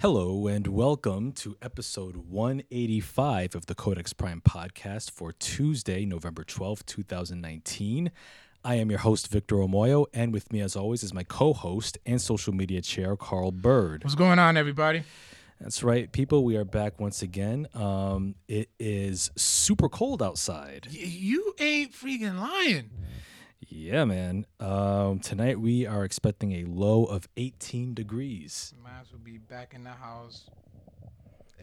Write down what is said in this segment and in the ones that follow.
Hello and welcome to episode 185 of the Codex Prime podcast for Tuesday, November 12th, 2019. I am your host, Victor Omoyo, and with me, as always, is my co host and social media chair, Carl Bird. What's going on, everybody? That's right, people. We are back once again. Um, it is super cold outside. Y- you ain't freaking lying. Yeah, man. Um, tonight we are expecting a low of 18 degrees. Might as well be back in the house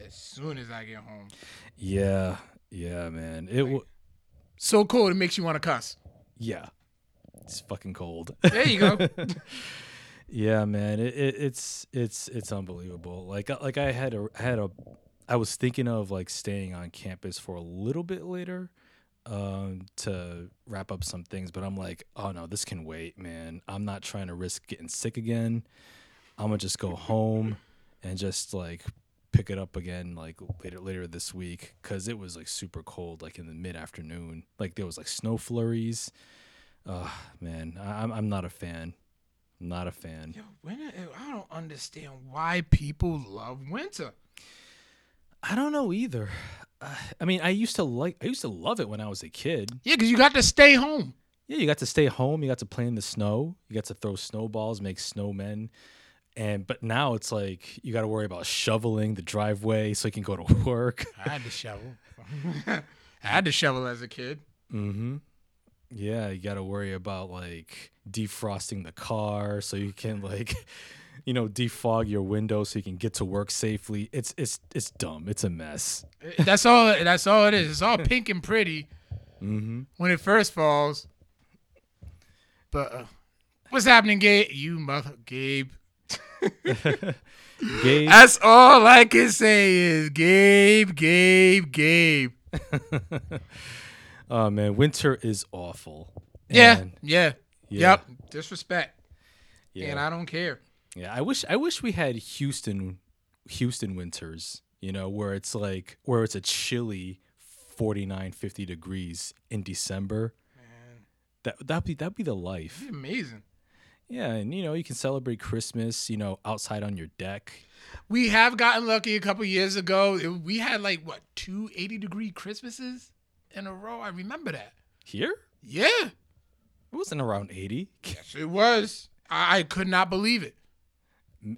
as soon as I get home. Yeah, yeah, man. It w- So cold, it makes you want to cuss. yeah, it's fucking cold. There you go. yeah, man. It, it, it's it's it's unbelievable. Like uh, like I had a had a I was thinking of like staying on campus for a little bit later um to wrap up some things but i'm like oh no this can wait man. I'm not trying to risk getting sick again. I'm gonna just go home and just like pick it up again like later later this week. Because it was like super cold like in the mid-afternoon. Like there was like snow flurries. Uh man i'm i'm not a fan. Not a fan. Yo, when I don't understand why people love winter. I don't know either uh, i mean i used to like i used to love it when i was a kid Yeah, because you got to stay home. Yeah, you got to stay home. You got to play in the snow. You got to throw snowballs, make snowmen. And but now it's like you got to worry about shoveling the driveway so you can go to work. I had to shovel. I had to shovel as a kid. mm-hmm. Yeah, you got to worry about like defrosting the car so you can like you know defog your window so you can get to work safely. It's it's it's dumb. It's a mess. That's all. That's all it is. It's all pink and pretty Mm-hmm. when it first falls. But uh, what's happening, Gabe? You mother, Gabe. Gabe, That's all I can say is Gabe, Gabe, Gabe. oh man, winter is awful. Yeah, yeah, yeah, yep. Disrespect, yeah. and I don't care. Yeah, I wish I wish we had Houston Houston winters, you know, where it's like where it's a chilly 49 50 degrees in December. Man, That that'd be that'd be the life. it's amazing. Yeah, and you know, you can celebrate Christmas, you know, outside on your deck. We have gotten lucky a couple years ago. We had like what two 80 degree Christmases in a row. I remember that. Here? Yeah, It wasn't around 80. yes, it was. I, I could not believe it.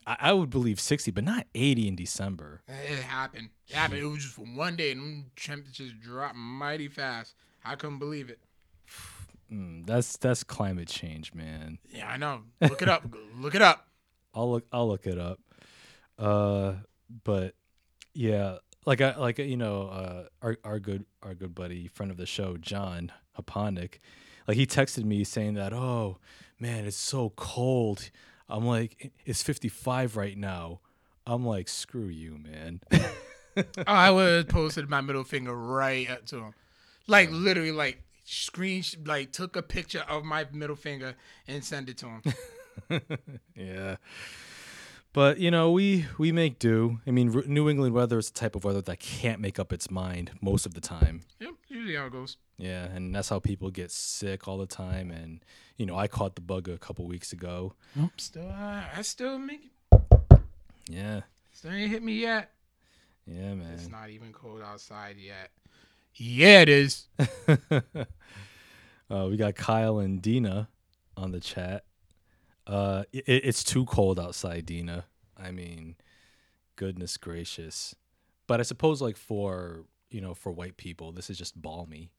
I, would believe 60, but not 80 in December. It happened. It happened. It was just one day, and them temperatures dropped mighty fast. I couldn't believe it. Mm, that's that's climate change, man. Yeah, I know. Look it up. Look it up. I'll look I'll look it up. Uh but yeah, like I like you know, uh our our good our good buddy, friend of the show, John Haponic, like he texted me saying that, "Oh, man, it's so cold." I'm like, "It's 55 right now." I'm like, "Screw you, man." I would have posted my middle finger right up to him, like literally, like screen, like took a picture of my middle finger and sent it to him. yeah. But you know, we we make do. I mean, New England weather is the type of weather that can't make up its mind most of the time. yep, usually how it goes. Yeah, and that's how people get sick all the time. And you know, I caught the bug a couple weeks ago. Still, uh, I still make, Yeah, still ain't hit me yet. yeah, man. It's not even cold outside yet. Yeah, it is. uh, we got Kyle and Dina on the chat. Uh, it, it's too cold outside, Dina. I mean, goodness gracious. But I suppose, like for you know, for white people, this is just balmy.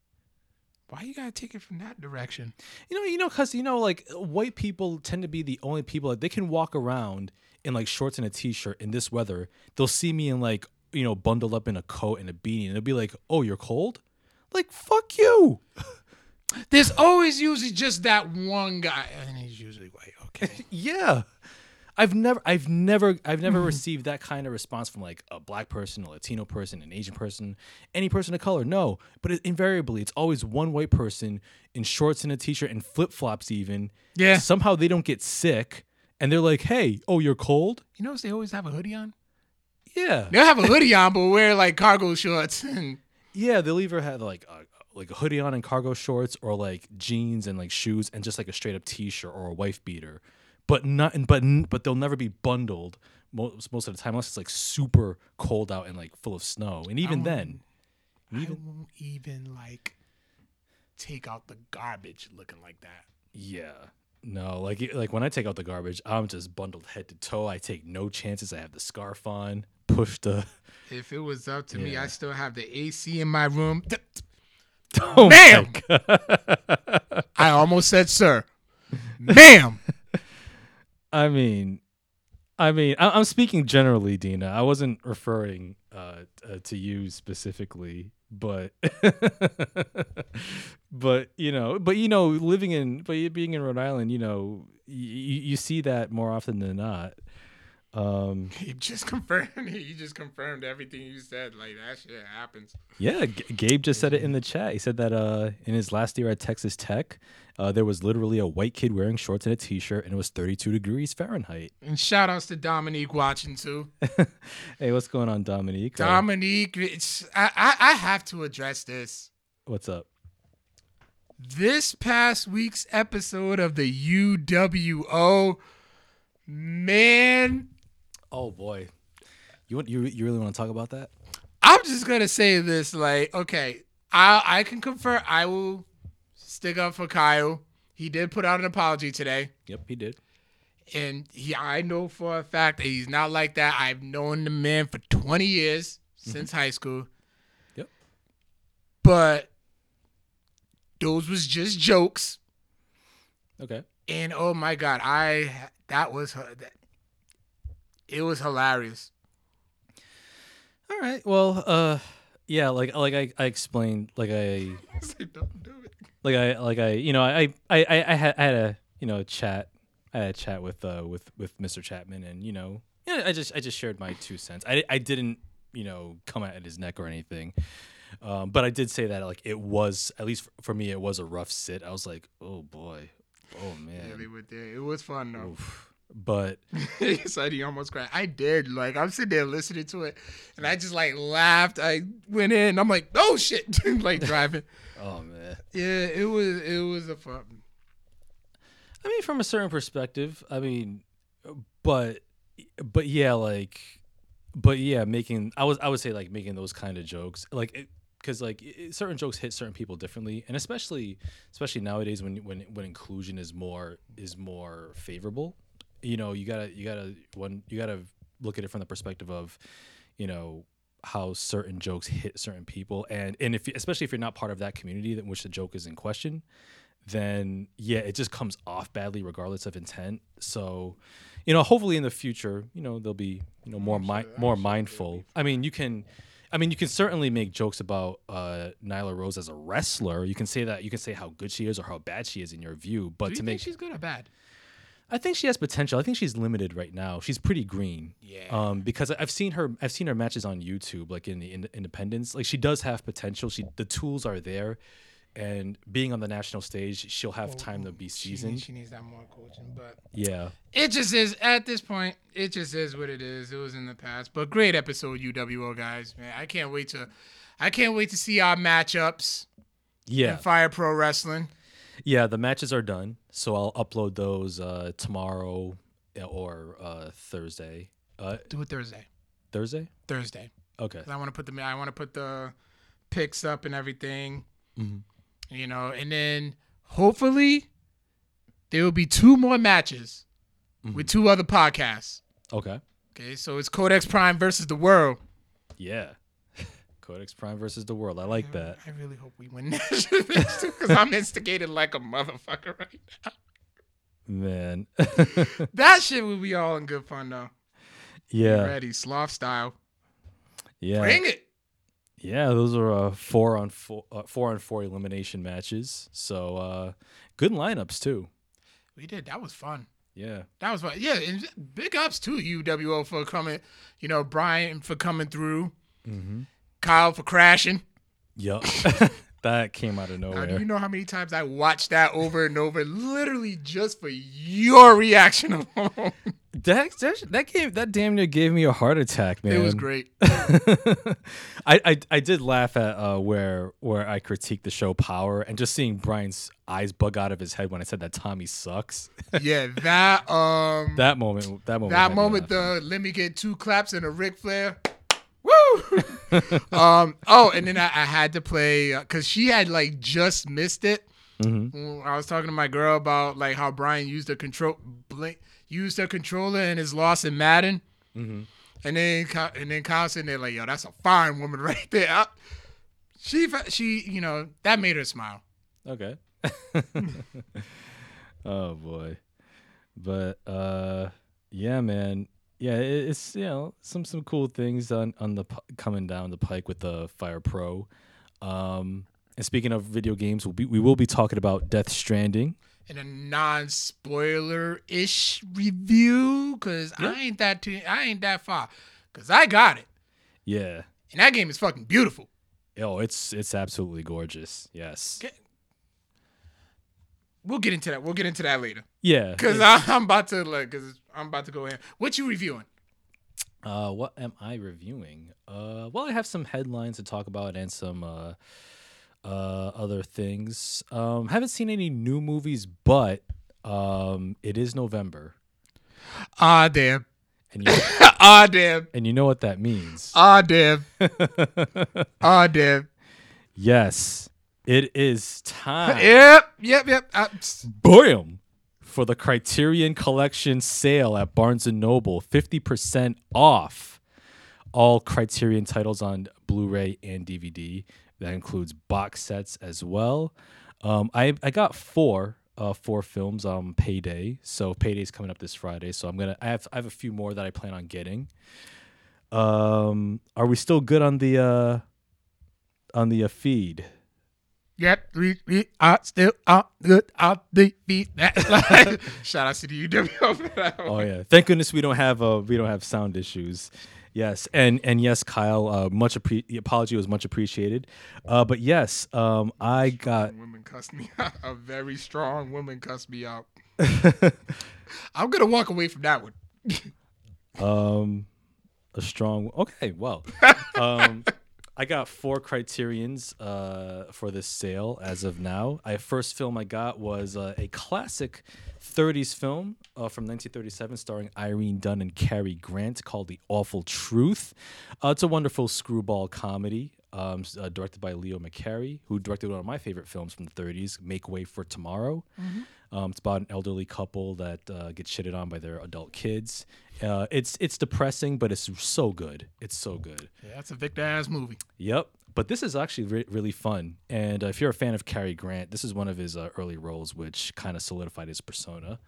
Why you gotta take it from that direction? You know, you know, cause you know, like white people tend to be the only people that they can walk around in like shorts and a t-shirt in this weather. They'll see me in like you know bundled up in a coat and a beanie, and they'll be like, "Oh, you're cold." Like fuck you. There's always usually just that one guy, and he's usually white. Yeah. I've never I've never I've never mm-hmm. received that kind of response from like a black person, a Latino person, an Asian person, any person of color. No, but it, invariably it's always one white person in shorts and a t-shirt and flip-flops even. Yeah. Somehow they don't get sick and they're like, "Hey, oh, you're cold?" You notice they always have a hoodie on? Yeah. They'll have a hoodie on, but wear like cargo shorts. And Yeah, they'll either have like a, like a hoodie on and cargo shorts or like jeans and like shoes and just like a straight up t-shirt or a wife beater. But not but but they'll never be bundled most most of the time, unless it's like super cold out and like full of snow. And even Um, then, I won't even like take out the garbage looking like that. yeah, no, like like when I take out the garbage, I'm just bundled head to toe. I take no chances. I have the scarf on, push the. If it was up to me, I still have the AC in my room. Oh Ma'am! I almost said, sir. Ma'am. I mean, I mean, I, I'm speaking generally, Dina. I wasn't referring uh, uh, to you specifically, but, but you know, but you know, living in, but being in Rhode Island, you know, you, you see that more often than not. Um, He just confirmed. He just confirmed everything you said. Like that shit happens. yeah, G- Gabe just said it in the chat. He said that uh, in his last year at Texas Tech, uh, there was literally a white kid wearing shorts and a t-shirt, and it was 32 degrees Fahrenheit. And shout outs to Dominique watching too. Hey, what's going on, Dominique? Uh, Dominique, it's, I, I I have to address this. what's up? This past week's episode of the UWO, man, Oh boy, you want you you really want to talk about that? I'm just gonna say this. Like, okay, I I can confirm. I will stick up for Kyle. He did put out an apology today. Yep, he did. and he I know for a fact that he's not like that. I've known the man for 20 years mm-hmm. since high school. Yep. But those was just jokes Okay. and oh my god, I that was that, it was hilarious. All right. Well, uh, yeah, like like I, I explained, like I like, don't do it. like I like I you know I I I, I had I had a you know a chat I had a chat with uh with with Mr. Chapman and you know yeah I just I just shared my two cents. I I didn't you know come at his neck or anything. Um, but I did say that like it was at least for, me it was a rough sit. I was like, oh boy, oh man. Yeah, they were there. It was fun though. Oof. But he said he almost cried. I did. Like I'm sitting there listening to it, and I just like laughed. I went in. I'm like, oh shit, like driving. oh man. Yeah, it was it was a fun. I mean, from a certain perspective, I mean, but but yeah, like, but yeah, making I was I would say like making those kind of jokes, like, because like it, certain jokes hit certain people differently, and especially especially nowadays when when when inclusion is more is more favorable, you know, you gotta you gotta one you gotta look at it from the perspective of, you know how certain jokes hit certain people and and if especially if you're not part of that community in which the joke is in question then yeah, it just comes off badly regardless of intent. So, you know, hopefully in the future, you know, they'll be, you know, more mi- more mindful. I mean, you can I mean, you can certainly make jokes about uh Nyla Rose as a wrestler. You can say that you can say how good she is or how bad she is in your view, but Do you to think make she's good or bad? I think she has potential. I think she's limited right now. She's pretty green. Yeah. Um, because I've seen her, I've seen her matches on YouTube, like in the in- Independence. Like she does have potential. She the tools are there, and being on the national stage, she'll have time to be seasoned. needs, she needs that more coaching, but Yeah. it just is at this point. It just is what it is. It was in the past, but great episode, UWO guys. Man, I can't wait to, I can't wait to see our matchups Yeah. in Fire Pro Wrestling. Yeah. The matches are done, so I'll upload those uh, tomorrow uh, or uh, Thursday. Uh, Do it Thursday. Thursday. Thursday. Okay. I want to put the I want to put the picks up and everything. Mhm. You know, and then hopefully there will be two more matches with two other podcasts. Okay. Okay, so it's Codex Prime versus the World. Yeah. Codex Prime versus the World. I like that. I really hope we win that because I'm instigated like a motherfucker right now. Man. That shit will be all in good fun though. yeah. Ready, sloth style. Yeah. Bring it. Yeah, those are uh, four on four, uh, four on four elimination matches. So uh, good lineups too. We did. That was fun. Yeah, That was fun. Yeah, and big ups to UWO for coming. You know, Brian for coming through. Mm-hmm. Kyle for crashing. yep. that came out of Now, do nowhere. you know how many times I watched that over and over, literally just for your reaction alone? That, that that gave that damn near gave me a heart attack, man. It was great. I, I I did laugh at uh, where where I critiqued the show Power and just seeing Brian's eyes bug out of his head when I said that Tommy sucks. Yeah, that um, that moment, that moment, that moment, the let me get two claps and a Ric Flair. Woo! um. Oh, and then I, I had to play because she had like just missed it. Mhm. I was talking to my girl about like how Brian used the control, blink, used the controller in his loss in Madden, Mm-hmm. and then and then Kyle sitting there like, yo, that's a fine woman right there. I- she she you know that made her smile. Okay. oh boy. But uh yeah, man. Yeah, it's you know some some cool things on on the coming down the pike with the Fire Pro. Um and speaking of video games, we'll be, we will be talking about Death Stranding. in a non-spoiler ish review because Yeah. I ain't that too, I ain't that far because I got it Yeah. and that game is fucking beautiful. Oh, it's it's absolutely gorgeous. Yes. We'll get into that. We'll get into that later Yeah. because I'm about to like because I'm about to go in. What you reviewing? Uh, what am I reviewing? Uh, well, I have some headlines to talk about and some uh, uh, other things. Um, haven't seen any new movies, but um, it is November, Ah damn. and you, ah damn. and you know what that means. Ah damn. Ah damn. yes, it is time. Yep. Yep. Yep. Uh. Boom! For the Criterion Collection sale at Barnes and Noble, fifty percent off all Criterion titles on Blu-ray and DVD. That includes box sets as well. Um, I I got four uh four films on Payday, so Payday's coming up this Friday. So I'm gonna I have I have a few more that I plan on getting. Um, are we still good on the uh on the uh, feed? Yep, we, we are still on good on the beat. That shout out to the UW for that. Oh yeah! Thank goodness we don't have uh we don't have sound issues. Yes, and and yes, Kyle, uh, much appre- the apology was much appreciated. Uh, but yes, um, I got women cuss me out. A very strong woman cussed me out. I'm gonna walk away from that one. um a strong. Okay, well, um, I got four criterions uh for this sale as of now. I first film I got was uh, a classic 30s film uh, from 1937 starring Irene Dunne and Cary Grant called The Awful Truth. Uh, it's a wonderful screwball comedy um, uh, directed by Leo McCarey, who directed one of my favorite films from the 30s, Make Way for Tomorrow. Um, it's about an elderly couple that uh, gets shitted on by their adult kids. Uh, it's it's depressing, but it's so good. It's so good. Yeah, that's a Victor ass movie. Yep. But this is actually re- really fun. And uh, if you're a fan of Cary Grant, this is one of his uh, early roles, which kind of solidified his persona.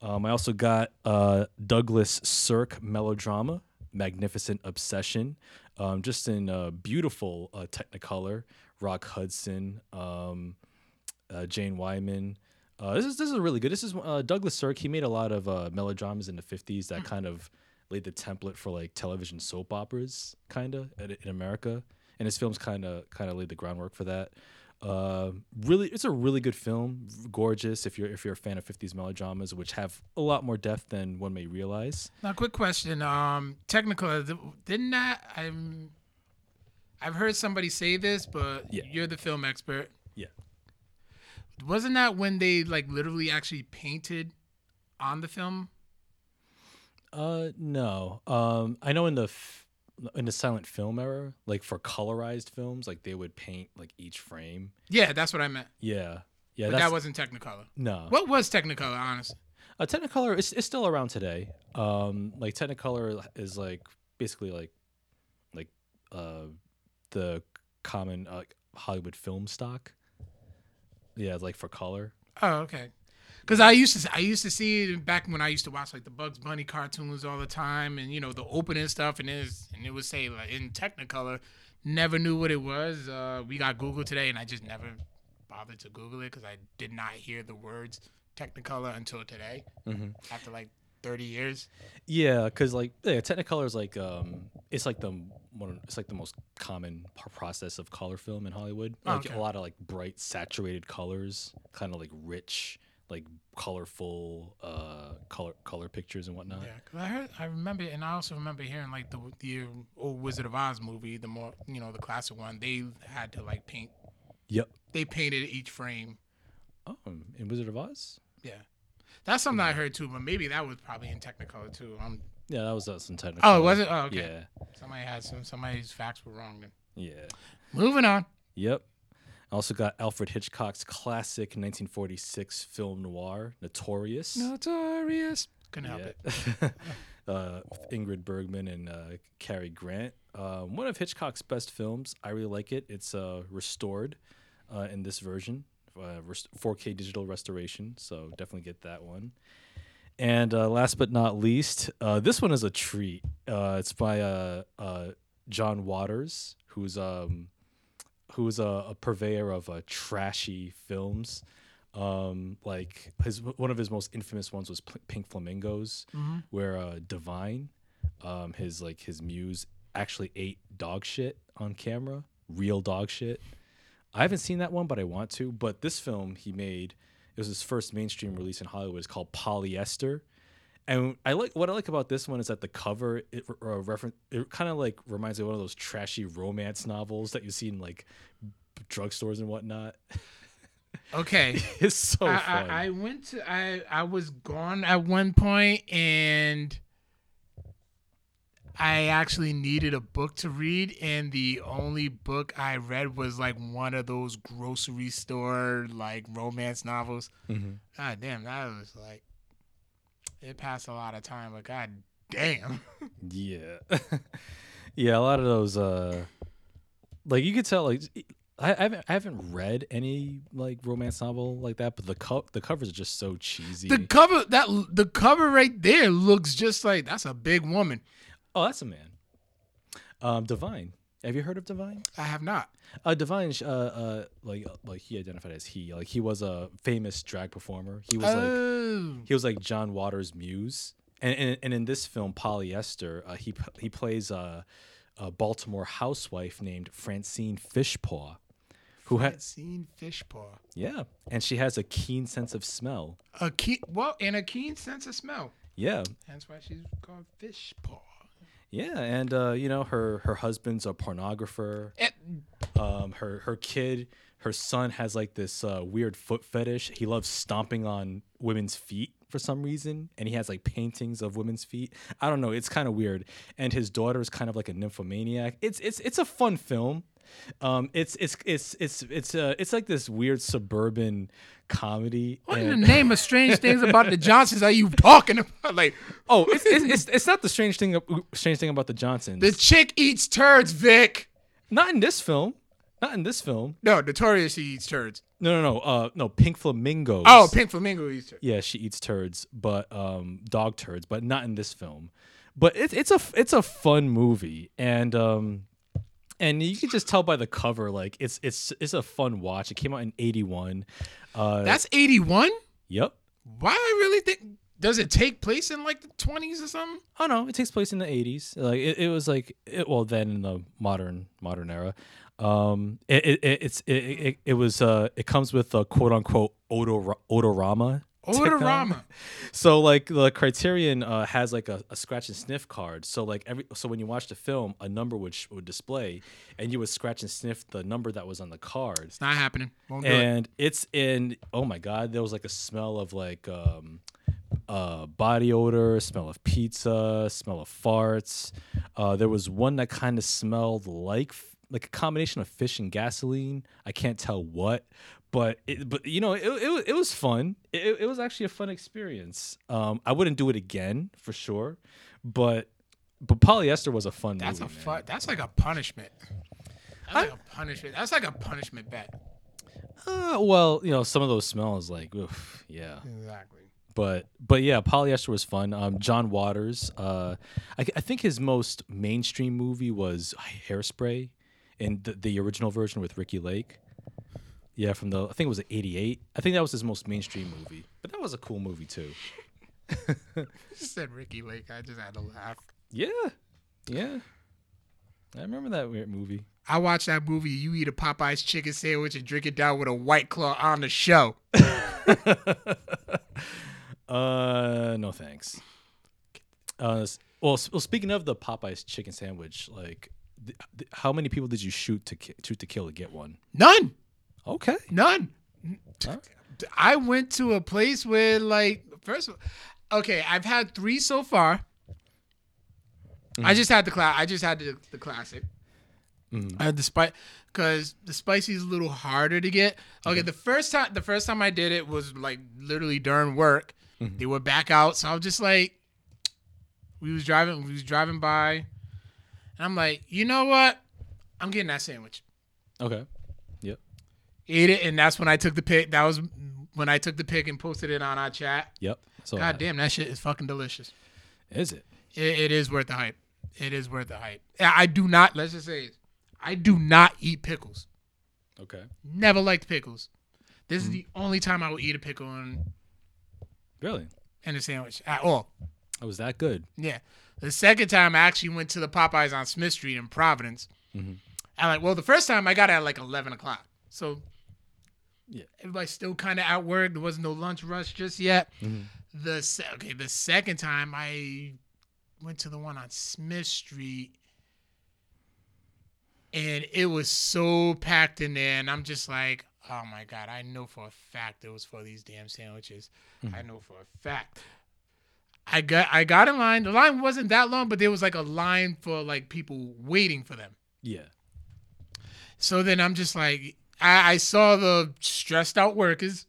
Um, I also got uh, Douglas Sirk melodrama, Magnificent Obsession, um, just in uh, beautiful uh, Technicolor. Rock Hudson, um, uh, Jane Wyman. Uh, this is this is really good. This is uh, Douglas Sirk. He made a lot of uh, melodramas in the '50s that kind of laid the template for like television soap operas, kind of in America. And his films kind of kind of laid the groundwork for that. Uh, really, it's a really good film. Gorgeous if you're if you're a fan of '50s melodramas, which have a lot more depth than one may realize. Now, quick question. Um, technical, didn't that? I'm. I've heard somebody say this, but Yeah. you're the film expert. Yeah. Wasn't that when they like literally actually painted on the film? Uh, no. Um, I know in the f- in the silent film era, like for colorized films, like they would paint like each frame. Yeah, that's what I meant. Yeah, yeah. But that wasn't Technicolor. no. What was Technicolor, honestly? Uh, Technicolor is, is still around today. Um, like Technicolor is like basically like like uh the common uh, Hollywood film stock. Yeah, like for color. Oh, okay. Because I used to, I used to see it back when I used to watch like the Bugs Bunny cartoons all the time, and you know the opening stuff, and it, was, and it would say like in Technicolor. Never knew what it was. Uh, we got Google today, and I just never bothered to Google it because I did not hear the words Technicolor until today, Mhm. after like thirty years. Yeah, because like yeah, Technicolor is like um, it's like the one. It's like the most common p- process of color film in Hollywood. Oh, Like okay. a lot of like bright, saturated colors, kind of like rich, like colorful, uh, color color pictures and whatnot. Yeah, 'cause I heard, I remember, and I also remember hearing like the the old Wizard of Oz movie, the more you know, the classic one. They had to like paint. Yep. They painted each frame. Oh, in Wizard of Oz. Yeah, that's something I heard too. But maybe that was probably in Technicolor too. Um, Yeah, that was uh, some technical. oh, was it? Oh, okay. Yeah. Somebody had some. Somebody's facts were wrong. Then Yeah. moving on. Yep. I also got Alfred Hitchcock's classic 1946 film noir, Notorious. Notorious. Couldn't help it. Uh, Ingrid Bergman and uh, Cary Grant. Um, one of Hitchcock's best films. I really like it. It's uh, restored uh, in this version, uh, rest- 4K digital restoration. So definitely get that one. And uh, last but not least, uh, this one is a treat. Uh, it's by uh, uh, John Waters, who's um, who's a, a purveyor of uh, trashy films. Um, like his one of his most infamous ones was P- Pink Flamingos, where uh, Divine, um, his like his muse, actually ate dog shit on camera, real dog shit. I haven't seen that one, but I want to. But this film he made, it was his first mainstream release in Hollywood. It's called Polyester, and I like what I like about this one is that the cover it uh, reference it kind of like reminds me of one of those trashy romance novels that you see in like drugstores and whatnot. Okay. It's so I. I, I went to I I was gone at one point and I actually needed a book to read and the only book I read was like one of those grocery store like romance novels. Mhm. God damn, that was like it passed a lot of time, but god damn. Yeah. yeah, a lot of those uh like you could tell like I, I haven't I haven't read any like romance novel like that, but the co- the covers are just so cheesy. The cover that the cover right there looks just like that's a big woman. Oh, that's a man. Um Divine. Have you heard of Divine? I have not. Uh Divine uh uh like like he identified as he. Like he was a famous drag performer. He was like oh. he was like John Waters' muse. And and, and in this film Polyester, uh, he he plays a, a Baltimore housewife named Francine Fishpaw, who had seen fish paw. yeah, and she has a keen sense of smell. A keen well, and a keen sense of smell. Yeah, That's why she's called fish paw. Yeah, and uh, you know her her husband's a pornographer. Eh, Um, her her kid, her son has like this uh, weird foot fetish. He loves stomping on women's feet for some reason, and he has like paintings of women's feet. I don't know, it's kind of weird. And his daughter is kind of like a nymphomaniac. It's it's it's a fun film. Um, it's it's it's it's it's uh, it's like this weird suburban comedy. What in the name of strange things about the Johnsons are you talking about? Like oh, it's, it's it's it's not the strange thing strange thing about the Johnsons. the chick eats turds, Vic. not in this film. Not in this film. No, notorious she eats turds. No, no, no. Uh, no. Pink flamingos. Oh, Pink Flamingo eats turds. yeah, she eats turds, but um, dog turds, but not in this film. But it's it's a it's a fun movie, and um, and you can just tell by the cover, like it's it's it's a fun watch. It came out in '81. Uh, That's 81? yep. Why do I really think does it take place in like the 20s or something? Oh no, it takes place in the '80s. Like it, it was like it, well then in the modern modern era. Um, it, it, it it's it, it, it was uh it comes with a quote unquote odor odorama. Odorama. So like the Criterion uh, has like a, a scratch and sniff card. So like every so when you watch the film, a number would sh- would display, and you would scratch and sniff the number that was on the card. It's not happening. Won't do it. And it's in oh my god, there was like a smell of like um, uh, body odor, smell of pizza, smell of farts. Uh, there was one that kind of smelled like like a combination of fish and gasoline. I can't tell what, but it, but you know it, it, it was fun. It, it was actually a fun experience. Um, I wouldn't do it again for sure, but but polyester was a fun That's a movie. man. that's like a punishment. That's like a punishment. That's like a punishment bet. Uh, well, you know, some of those smells like, oof, yeah. Exactly. But but yeah, polyester was fun. Um, John Waters. Uh, I, I think his most mainstream movie was Hairspray, in the, the original version with Ricki Lake. Yeah, from the I think it was '88. I think that was his most mainstream movie. But that was a cool movie too. Said Ricki Lake. I just had to laugh. Yeah, yeah. I remember that weird movie. I watched that movie. You eat a Popeyes chicken sandwich and drink it down with a white claw on the show. uh, no thanks. Uh, well, well, speaking of the Popeyes chicken sandwich, like, th- th- how many people did you shoot to ki- shoot to kill to get one? None. Okay. None. Huh? I went to a place where, like, first of all, okay, I've had three so far. I mm-hmm. just had the class. I just had the, the classic. Mm-hmm. I had the spice because the spicy is a little harder to get. Okay, mm-hmm. the first time the first time I did it was like literally during work. They were back out, so I was just like, we was driving, we was driving by, and I'm like, you know what? I'm getting that sandwich. Okay. Ate it, and that's when I took the pic. That was when I took the pic and posted it on our chat. Yep. So God damn, that shit is fucking delicious. is it? It, it is worth the hype. It is worth the hype. I I do not. Let's just say, I do not eat pickles. Okay. Never liked pickles. This is the only time I will eat a pickle in, Really? in a sandwich at all. It was that good? Yeah. The second time I actually went to the Popeyes on Smith Street in Providence. Mhm. And like, well, the first time I got it at like eleven o'clock. So Yeah. everybody's still kind of at work. There wasn't no lunch rush just yet. Mhm. The se- okay, the second time I went to the one on Smith Street, and it was so packed in there, and I'm just like, oh my god, I know for a fact it was for these damn sandwiches. I know for a fact. I got I got in line. The line wasn't that long, but there was like a line for like people waiting for them. Yeah. So then I'm just like, I, I saw the stressed out workers,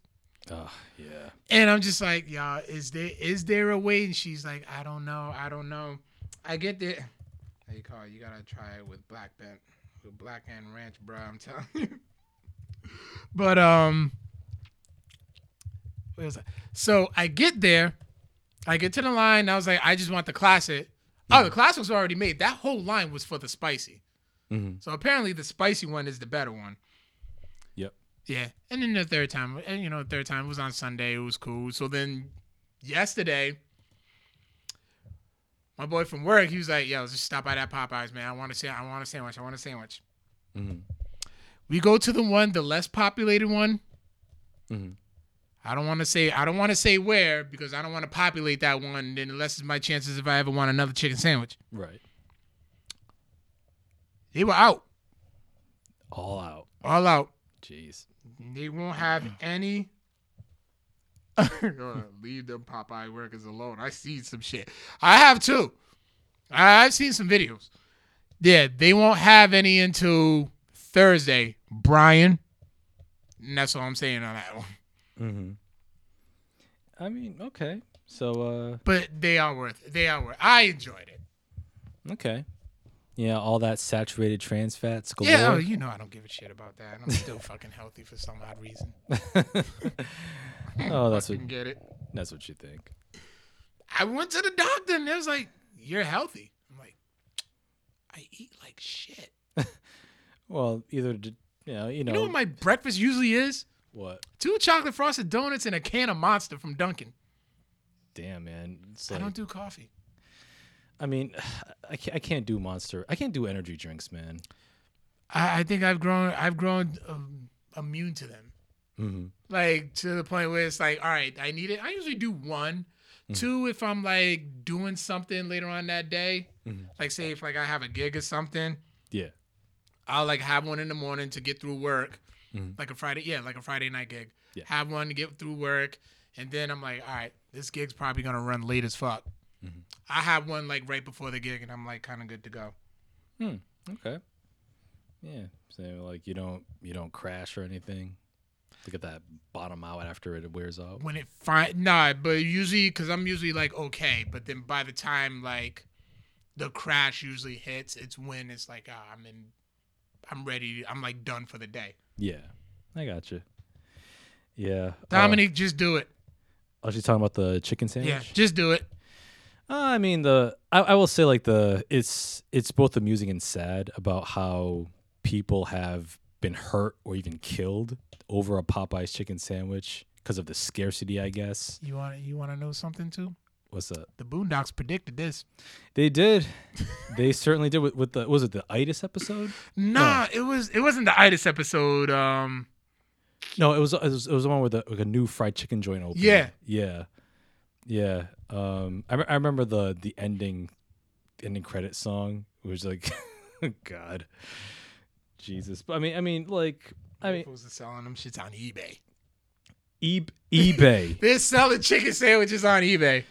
Oh, yeah. and I'm just like, y'all, is there is there a way? And she's like, I don't know, I don't know. I get there. Call it? You gotta try it with black bent, with black and ranch, bro. I'm telling you. but um, what was that? So I get there, I get to the line. I was like, I just want the classic. Oh, the classic was already made. That whole line was for the spicy. hmm So apparently the spicy one is the better one. Yeah. And then the third time, and you know, the third time was on Sunday. It was cool. So then yesterday, my boy from work, he was like, "Yo, let's just stop by that Popeyes, man. I want to say, I want a sandwich. I want a sandwich." hmm We go to the one, the less populated one. hmm I don't want to say, I don't want to say where because I don't want to populate that one. Then less is my chances if I ever want another chicken sandwich. Right. They were out, All out. all out. Jeez. They won't have any. Leave them Popeye workers alone. I see some shit. I have too. I've seen some videos. Yeah, they won't have any until Thursday, Brian. And that's all I'm saying on that one. Mm-hmm. I mean, okay. So, uh, But they are worth. It. They are worth. I enjoyed it. okay. Yeah, all that saturated trans fats galore. Yeah, oh, you know I don't give a shit about that. I'm still fucking healthy for some odd reason. oh, that's what get it. that's what you think. I went to the doctor and it was like, "You're healthy." I'm like, "I eat like shit." Well, either you know, you know, You know what my breakfast usually is? what? Two chocolate frosted donuts and a can of Monster from Dunkin'. Damn, man. It's I don't do coffee. I mean, I can't, I can't do Monster. I can't do energy drinks, man. I, I think I've grown. I've grown um, immune to them. hmm Like to the point where it's like, all right, I need it. I usually do one, two if I'm like doing something later on that day. Mhm. Like say if like I have a gig or something, Yeah. I'll like have one in the morning to get through work, Mhm. like a Friday, yeah, like a Friday night gig. Yeah. Have one to get through work, and then I'm like, all right, this gig's probably gonna run late as fuck. Mhm. I have one like right before the gig, and I'm like kind of good to go. Okay. Yeah. So like you don't you don't crash or anything. To get that bottom out after it wears off. When it fine, nah, but usually because I'm usually like okay, but then by the time like the crash usually hits, it's when it's like ah, I'm in, I'm ready, I'm like done for the day. Yeah. I got you. Yeah. uh, Dominic, just do it. Was just talking about the chicken sandwich. Yeah, just do it. Uh, I mean the I, I will say like the it's it's both amusing and sad about how people have been hurt or even killed over a Popeyes chicken sandwich because of the scarcity, I guess. You want you want to know something too? What's up? The Boondocks predicted this. They did. they certainly did with, with the was it the itis episode? Nah, it was it wasn't the itis episode. Um, No, it was it was, it was the one with the, like a new fried chicken joint open. Yeah. yeah, yeah. Um, I, I remember the the ending ending credit song was like, God, Jesus. But I mean, I mean, like, I mean, are selling them shits on eBay. e- eBay. They're selling chicken sandwiches on eBay.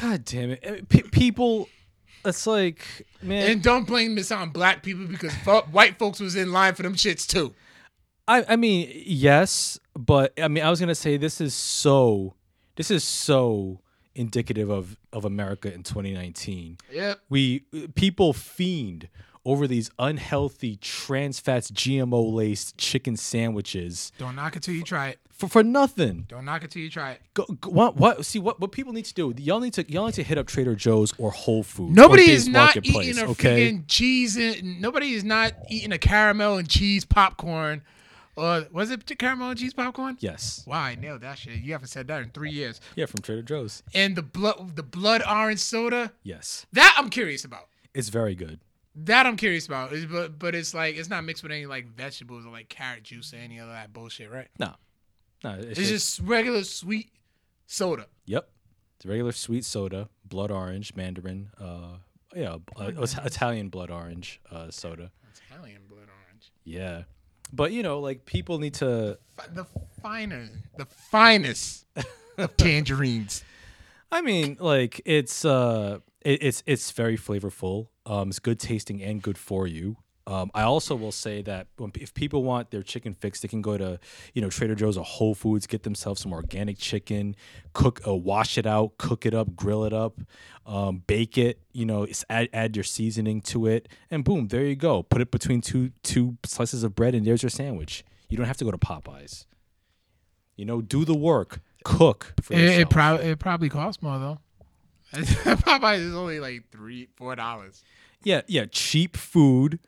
God damn it, Uh, P- people. It's like, man. And don't blame this on black people because white folks was in line for them shits too. I, I mean, yes, but I mean, I was gonna say this is so, this is so indicative of of America in 2019. Yep. We people fiend over these unhealthy trans fats, GMO laced chicken sandwiches Don't knock it till you try it. for for nothing. Don't knock it till you try it. Go, go- what what see what what people need to do? Y'all need to y'all need to hit up Trader Joe's or Whole Foods. Nobody is not eating a okay. freaking cheese and nobody is not eating a caramel and cheese popcorn. Or was it caramel and cheese popcorn? Yes, Wow, I nailed that shit. You haven't said that in three years. yeah, from Trader Joe's. And the blood the blood orange soda. Yes, That I'm curious about. it's very good. That I'm curious about. It's- But but it's like it's not mixed with any like vegetables or like carrot juice or any of that bullshit, right? No, no, it's, It's just, just regular sweet soda. Yep. It's regular sweet soda, blood orange, mandarin, uh yeah, uh, Italian blood orange uh soda. Italian blood orange. Yeah. But you know, like people need to The finer, the finest of tangerines. I mean, like it's uh it, it's it's very flavorful. Um it's good tasting and good for you. Um, I also will say that when, if people want their chicken fixed, they can go to, you know, Trader Joe's or Whole Foods, get themselves some organic chicken, cook, uh, wash it out, cook it up, grill it up, um, bake it. You know, it's add add your seasoning to it, and boom, there you go. Put it between two two slices of bread, and there's your sandwich. You don't have to go to Popeyes. You know, do the work, cook. It, it probably it probably costs more though. Popeyes is only like three four dollars. Yeah, yeah, cheap food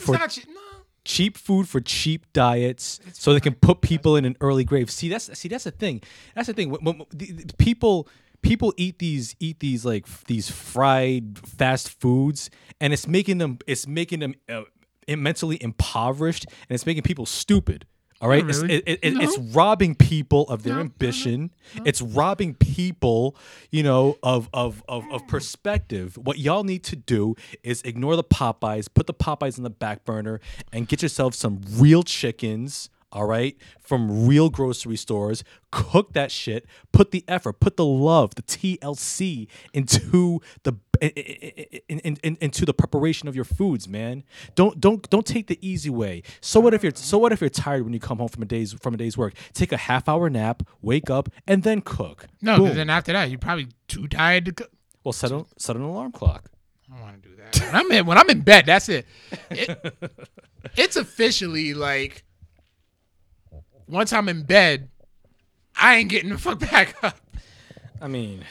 for cheap. No, cheap food for cheap diets, so they can put people in an early grave. See, that's see, that's the thing. That's the thing. When, when- the- the people people eat these eat these like f- these fried fast foods, and it's making them it's making them uh, mentally impoverished, and it's making people stupid. All right, oh, It's- really. it- it- it- No. it's uh-huh. robbing people of their No, no, no, ambition. Uh-huh. It's robbing people, you know, of, of of of perspective. What y'all need to do is ignore the Popeyes, put the Popeyes in the back burner, and get yourself some real chickens. All right, from real grocery stores, cook that shit. Put the effort, put the love, the TLC into the in, in, in, in- into the preparation of your foods, man. Don't don't don't take the easy way. So what if you're so what if you're tired when you come home from a day's from a day's work? Take a half hour nap, wake up, and then cook. no. Because then after that, you're probably too tired to cook. Well, set a, set an alarm clock. I don't want to do that. When I'm in when I'm in bed, that's it. it it's officially like once I'm in bed, I ain't getting the fuck back up. I mean,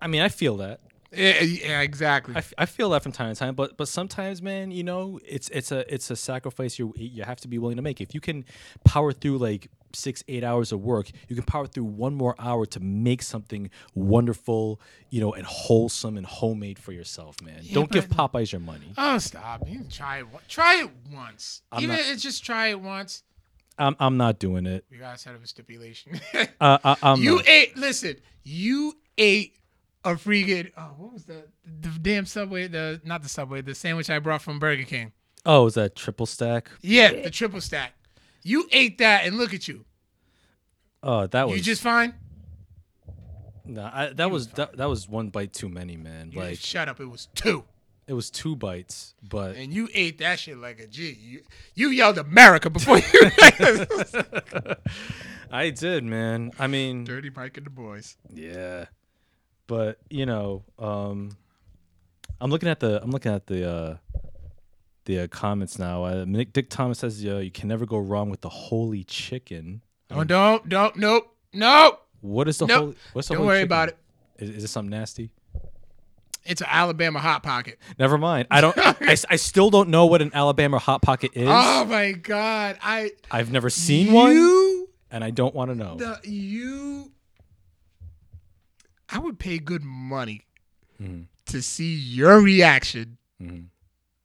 I mean, I feel that. Yeah, yeah, exactly. I, f- I feel that from time to time, but but sometimes, man, you know, it's it's a it's a sacrifice you you have to be willing to make. If you can power through like six eight hours of work, you can power through one more hour to make something wonderful, you know, and wholesome and homemade for yourself, man. Don't give Popeyes your money. oh, stop! You can try it. Try it once. I'm Even not- it's just try it once. I'm I'm not doing it. We gotta set a stipulation. Uh, I, I'm you not. ate. Listen, you ate a freaking. Oh, what was that? the damn subway? The not the subway. The sandwich I brought from Burger King. Oh, is that triple stack? Yeah, the triple stack. You ate that, and look at you. Oh, that was You just fine. no, I, that was that, that was one bite too many, man. You Like shut up. It was two, it was two bites, but and you ate that shit like a G. You you yelled America before you. I did, man. I mean, Dirty Mike and the boys. Yeah. But, you know, um I'm looking at the I'm looking at the uh the uh, comments now. Uh, Nick, Dick Thomas says uh, you can never go wrong with the holy chicken. Oh, don't, don't, nope, nope. What is the Nope. holy what's the Don't holy worry chicken? about it. Is, is it something nasty? It's an Alabama hot pocket. Never mind. I don't I still don't know what an Alabama hot pocket is. Oh my god! I I've never seen one you and I don't want to know. the you I would pay good money Mhm. to see your reaction Mhm.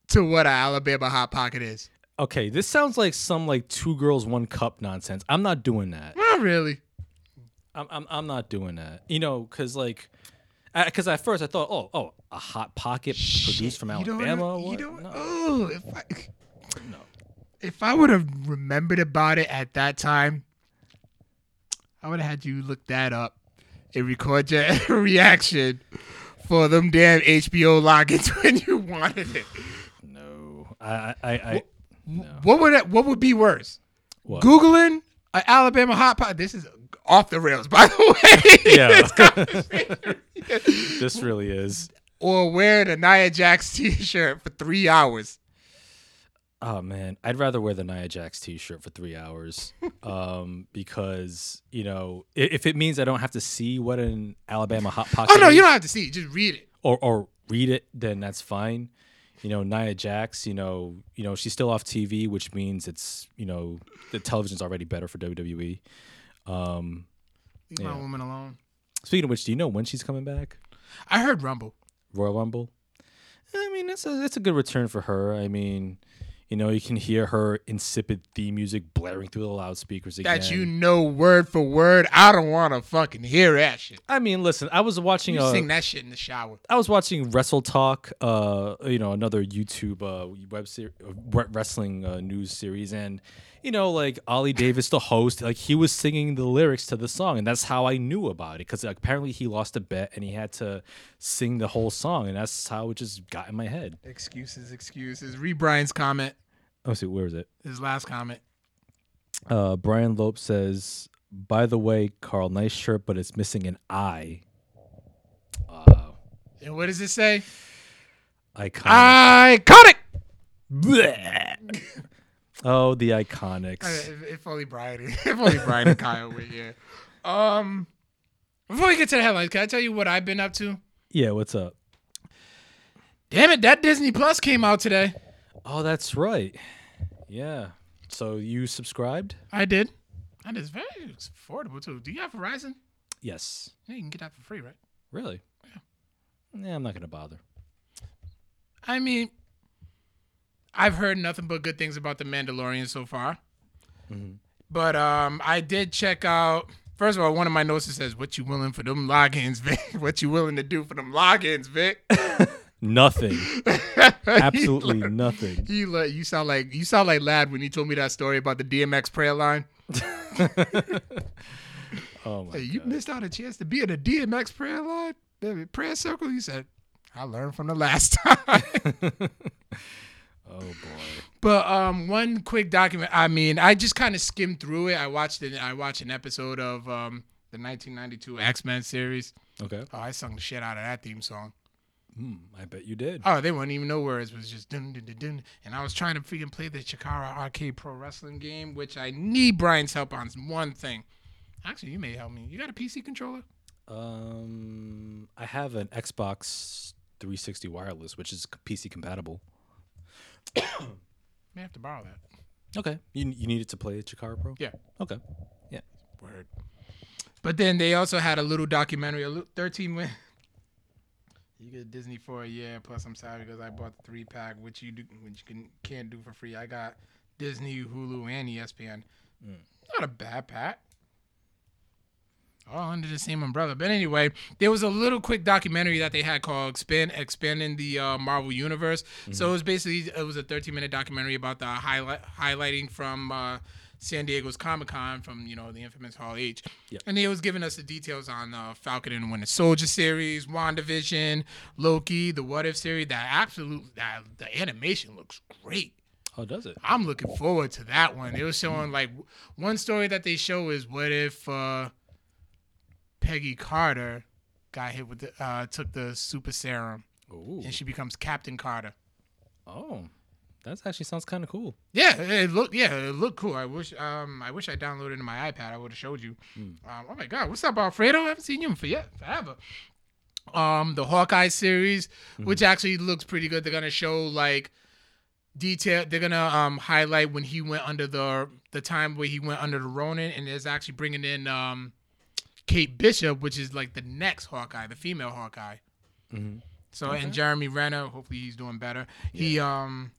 to what an Alabama hot pocket is. Okay, this sounds like some like two girls one cup nonsense. I'm not doing that. Not really. I'm I'm, I'm not doing that. You know, because like, because at first I thought, oh oh, a hot pocket produced from You don't- Alabama. You don't, No, Oh, if I, no. if I would have remembered about it at that time, I would have had you look that up and record your reaction for them damn HBO logins when you wanted it. No, I I, I, I no. What would that, what would be worse? What? Googling an Alabama hot pot. This is off the rails, by the way. Yeah. This this really is. or wear a Nia Jax t-shirt for three hours. Oh man, I'd rather wear the Nia Jax T-shirt for three hours, um, because you know if it means I don't have to see what an Alabama hot pocket. Oh no, is, you don't have to see it. Just read it. or or read it, then that's fine. You know, Nia Jax, you know, you know, she's still off TV, which means it's you know the television's already better for WWE. Um, Leave my woman alone. speaking of which, do you know when she's coming back? I heard Rumble. Royal Rumble. I mean, it's a it's a good return for her. I mean, you know, you can hear her insipid theme music blaring through the loudspeakers again. That you know word for word. I don't want to fucking hear that shit. I mean, listen, I was watching You a, sing that shit in the shower. I was watching Wrestle Talk, uh, you know, another YouTube uh, web ser- uh, wrestling uh, news series, and you know, like Ollie Davis, the host, like he was singing the lyrics to the song, and that's how I knew about it because like, apparently he lost a bet and he had to sing the whole song, and that's how it just got in my head. Excuses, excuses. Read Brian's comment. Oh, see, where is it? His last comment. Uh, Brian Lope says, "By the way, Carl, nice shirt, but it's missing an eye." Wow, And what does it say? iconic. Iconic. Oh, the iconics. If, if only Brian, if only Brian and Kyle were here. Um, before we get to the headlines, can I tell you what I've been up to? Yeah, what's up? Damn it, that Disney Plus came out today. Oh, that's right. Yeah. So you subscribed? I did. And it's very it's affordable too. Do you have Verizon? Yes. Yeah, you can get that for free, right? Really? Yeah. Yeah. I'm not gonna bother. I mean, I've heard nothing but good things about the Mandalorian so far. Mhm. But um, I did check out. First of all, one of my notes says, "What you willing for them logins, Vic? what you willing to do for them logins, Vic?" Nothing. Absolutely nothing. You like you sound like you sound like lad when you told me that story about the DMX prayer line. Oh my Hey, you missed out a chance to be in a DMX prayer line, baby, prayer circle. You said, "I learned from the last time." Oh boy. But um, one quick document. I mean, I just kind of skimmed through it. I watched it. I watched an episode of um, the 1992 X Men series. Okay. Oh, I sung the shit out of that theme song. Hmm, I bet you did. Oh, they wouldn't even know words. It was just dun dun dun dun. And I was trying to freaking play the Chikara Arcade Pro Wrestling game, which I need Brian's help on one thing. Actually, you may help me. You got a PC controller? Um, I have an Xbox 360 wireless, which is PC compatible. May have to borrow that. Okay. You you need it to play Chikara Pro? Yeah. Okay. Yeah. Word. But then they also had a little documentary, a little 13 win. You get Disney for a year. Plus, I'm sorry because I bought the three pack, which you do, which you can can't do for free. I got Disney, Hulu, and ESPN. Mm. Not a bad pack. All under the same umbrella. But anyway, there was a little quick documentary that they had called "Expand Expanding the uh, Marvel Universe." So it was basically it was a 13 minute documentary about the highlight highlighting from uh, San Diego's Comic Con from you know the infamous Hall H, Yep. and he was giving us the details on uh, Falcon and Winter Soldier series, WandaVision, Loki, the What If series. That absolute that the animation looks great. Oh, does it? I'm looking forward to that one. It was showing like one story that they show is what if uh, Peggy Carter got hit with the uh, took the super serum Oh. and she becomes Captain Carter. Oh. That actually sounds kind of cool. Yeah, it looked yeah, it looked cool. I wish um I wish I downloaded it in my iPad. I would have showed you. Um, oh my god, what's up, Alfredo? I haven't seen you in for yet forever. Um, the Hawkeye series, which actually looks pretty good. They're gonna show like detail. They're gonna um highlight when he went under the the time where he went under the Ronin, and is actually bringing in um Kate Bishop, which is like the next Hawkeye, the female Hawkeye. hmm So Okay. and Jeremy Renner, hopefully he's doing better. He um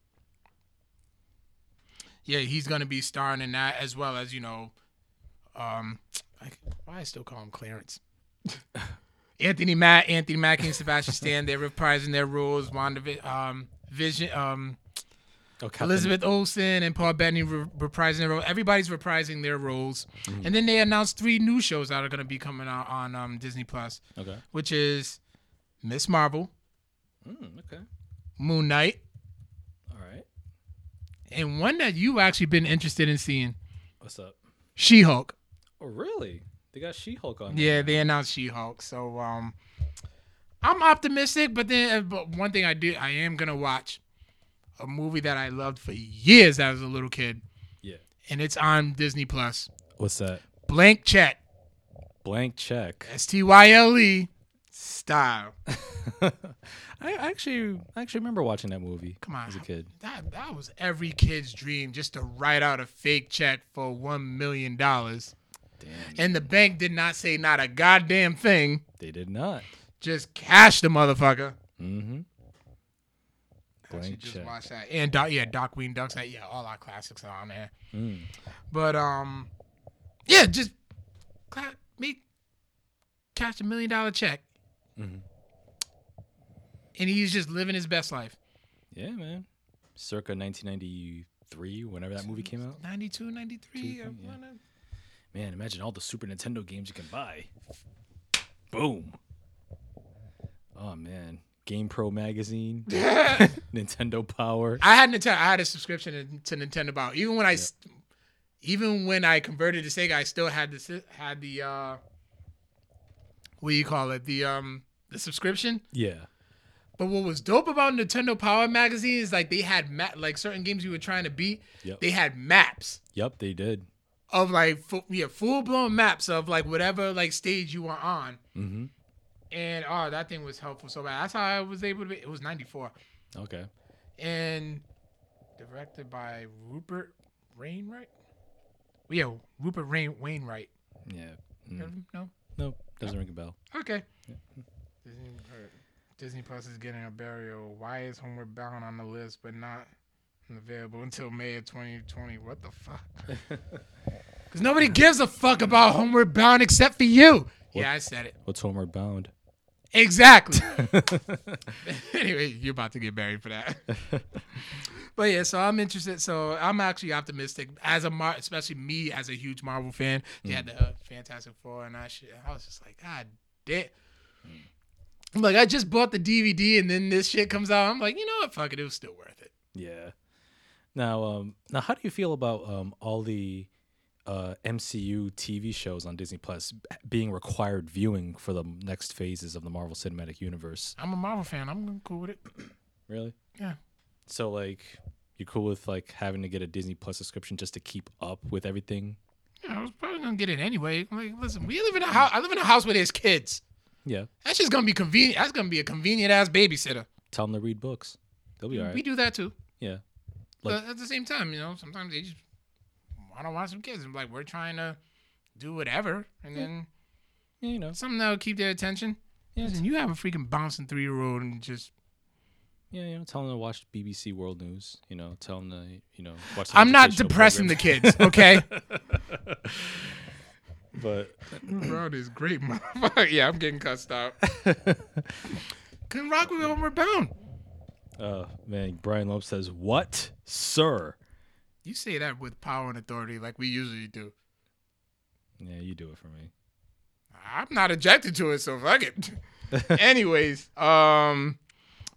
yeah, he's gonna be starring in that as well as you know, um, I, why I still call him Clarence. Anthony Matt, Anthony Mackie, and Sebastian Stan, they're reprising their roles. Wanda, um, Vision, um, Oh, Elizabeth Olsen and Paul Bettany re- reprising their role. Everybody's reprising their roles, and then they announced three new shows that are gonna be coming out on um, Disney Plus, Okay. which is Miss Marvel, Mm, okay. Moon Knight, All right. and one that you've actually been interested in seeing, What's up? She Hulk. Oh, really? They got She-Hulk on. Yeah, they announced She Hulk. So um, I'm optimistic, but then uh, but one thing I do, I am gonna watch a movie that I loved for years as a little kid, Yeah. and it's on Disney Plus. What's that? Blank Check, Blank check. S T Y L E, style. I actually, I actually remember watching that movie. Come on, as a kid. That that was every kid's dream, just to write out a fake check for one million dollars, Damn, and the bank did not say not a goddamn thing. they did not. Just cash the motherfucker. Mm-hmm. Should just check. watch that. And Doc, yeah, Doc Queen Ducks. That, yeah, all our classics are on there. Mm. But um, yeah, just me cash a million dollar check, Mhm. and he's just living his best life. Yeah, man. Circa 1993, whenever that movie came out. 92, 93. Two, yeah. wanna- Man, imagine all the Super Nintendo games you can buy. Boom. Oh man, Game Pro magazine, Nintendo Power. I had Nintendo. I had a subscription to Nintendo Power. Even when I, even when I converted to Sega, I still had the had the uh, what do you call it? The um the subscription. Yeah. But what was dope about Nintendo Power magazine is like they had ma- like certain games you were trying to beat. Yep. They had maps Yep, they did. of like fu- yeah full blown maps of like whatever like stage you were on. Mm-hmm. And oh, that thing was helpful so bad. That's how I was able to. Be, it was ninety four Okay. and directed by Rupert Wainwright. Yeah, Rupert Rain Wainwright. Yeah. Mm. No, Nope. Doesn't ring a bell. okay. Disney, uh, Disney Plus is getting a burial. Why is Homeward Bound on the list but not available until May of 2020? What the fuck? Because nobody gives a fuck about Homeward Bound except for you. Yeah, I said it. What's Homeward Bound? Exactly. anyway, you're about to get buried for that. but yeah, so I'm interested. So I'm actually optimistic as a Mar, especially me as a huge Marvel fan. They had the uh, Fantastic Four and shit. I was just like, God damn. I'm like, I just bought the DVD and then this shit comes out. I'm like, you know what? Fuck it. It was still worth it. Yeah. Now, um, now, how do you feel about um all the uh MCU TV shows on Disney Plus being required viewing for the next phases of the Marvel Cinematic Universe? I'm a Marvel fan. I'm cool with it. Really? Yeah. So, like, you're cool with like having to get a Disney Plus subscription just to keep up with everything? Yeah, I was probably gonna get it anyway. Like, listen, we live in a house. I live in a house where there's kids. Yeah. That's just gonna be convenient. That's gonna be a convenient ass babysitter. Tell them to read books. They'll be all right. We do that too. yeah. Like- but at the same time, you know, sometimes they just want to watch some kids. And like we're trying to do whatever, and then Yeah, you know. something that'll keep their attention. Yeah, Listen, you have a freaking bouncing three year old and just. Yeah, you know, tell them to watch BBC World News. You know, tell them to, you know, watch. I'm not depressing the kids, okay? But Bro, is great motherfucker. Yeah, I'm getting cussed out. Couldn't rock with Homeward Bound. uh, man, Brian Loeb says, "What, sir?" You say that with power and authority like we usually do. Yeah, you do it for me. I'm not objected to it, so fuck it. Anyways, um,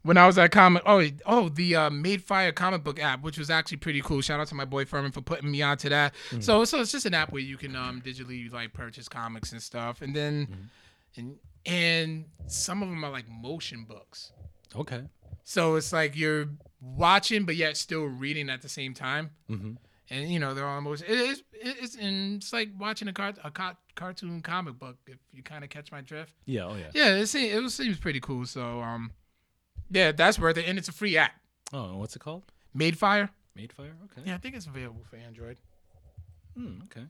when I was at comic, oh, oh, the uh, Madefire comic book app, which was actually pretty cool. Shout out to my boy Furman for putting me onto that. So, so it's just an app where you can um digitally like purchase comics and stuff, and then, and and some of them are like motion books. Okay. So it's like you're watching, but yet still reading at the same time. Mm-hmm. And you know they're almost it is it's and it's like watching a cart a car, cartoon comic book if you kind of catch my drift. Yeah. Oh yeah. Yeah, it seems, it seems pretty cool. So um, yeah, that's worth it, and it's a free app. Oh, what's it called? Madefire. Made Fire. Okay. Yeah, I think it's available for Android. Hmm, okay.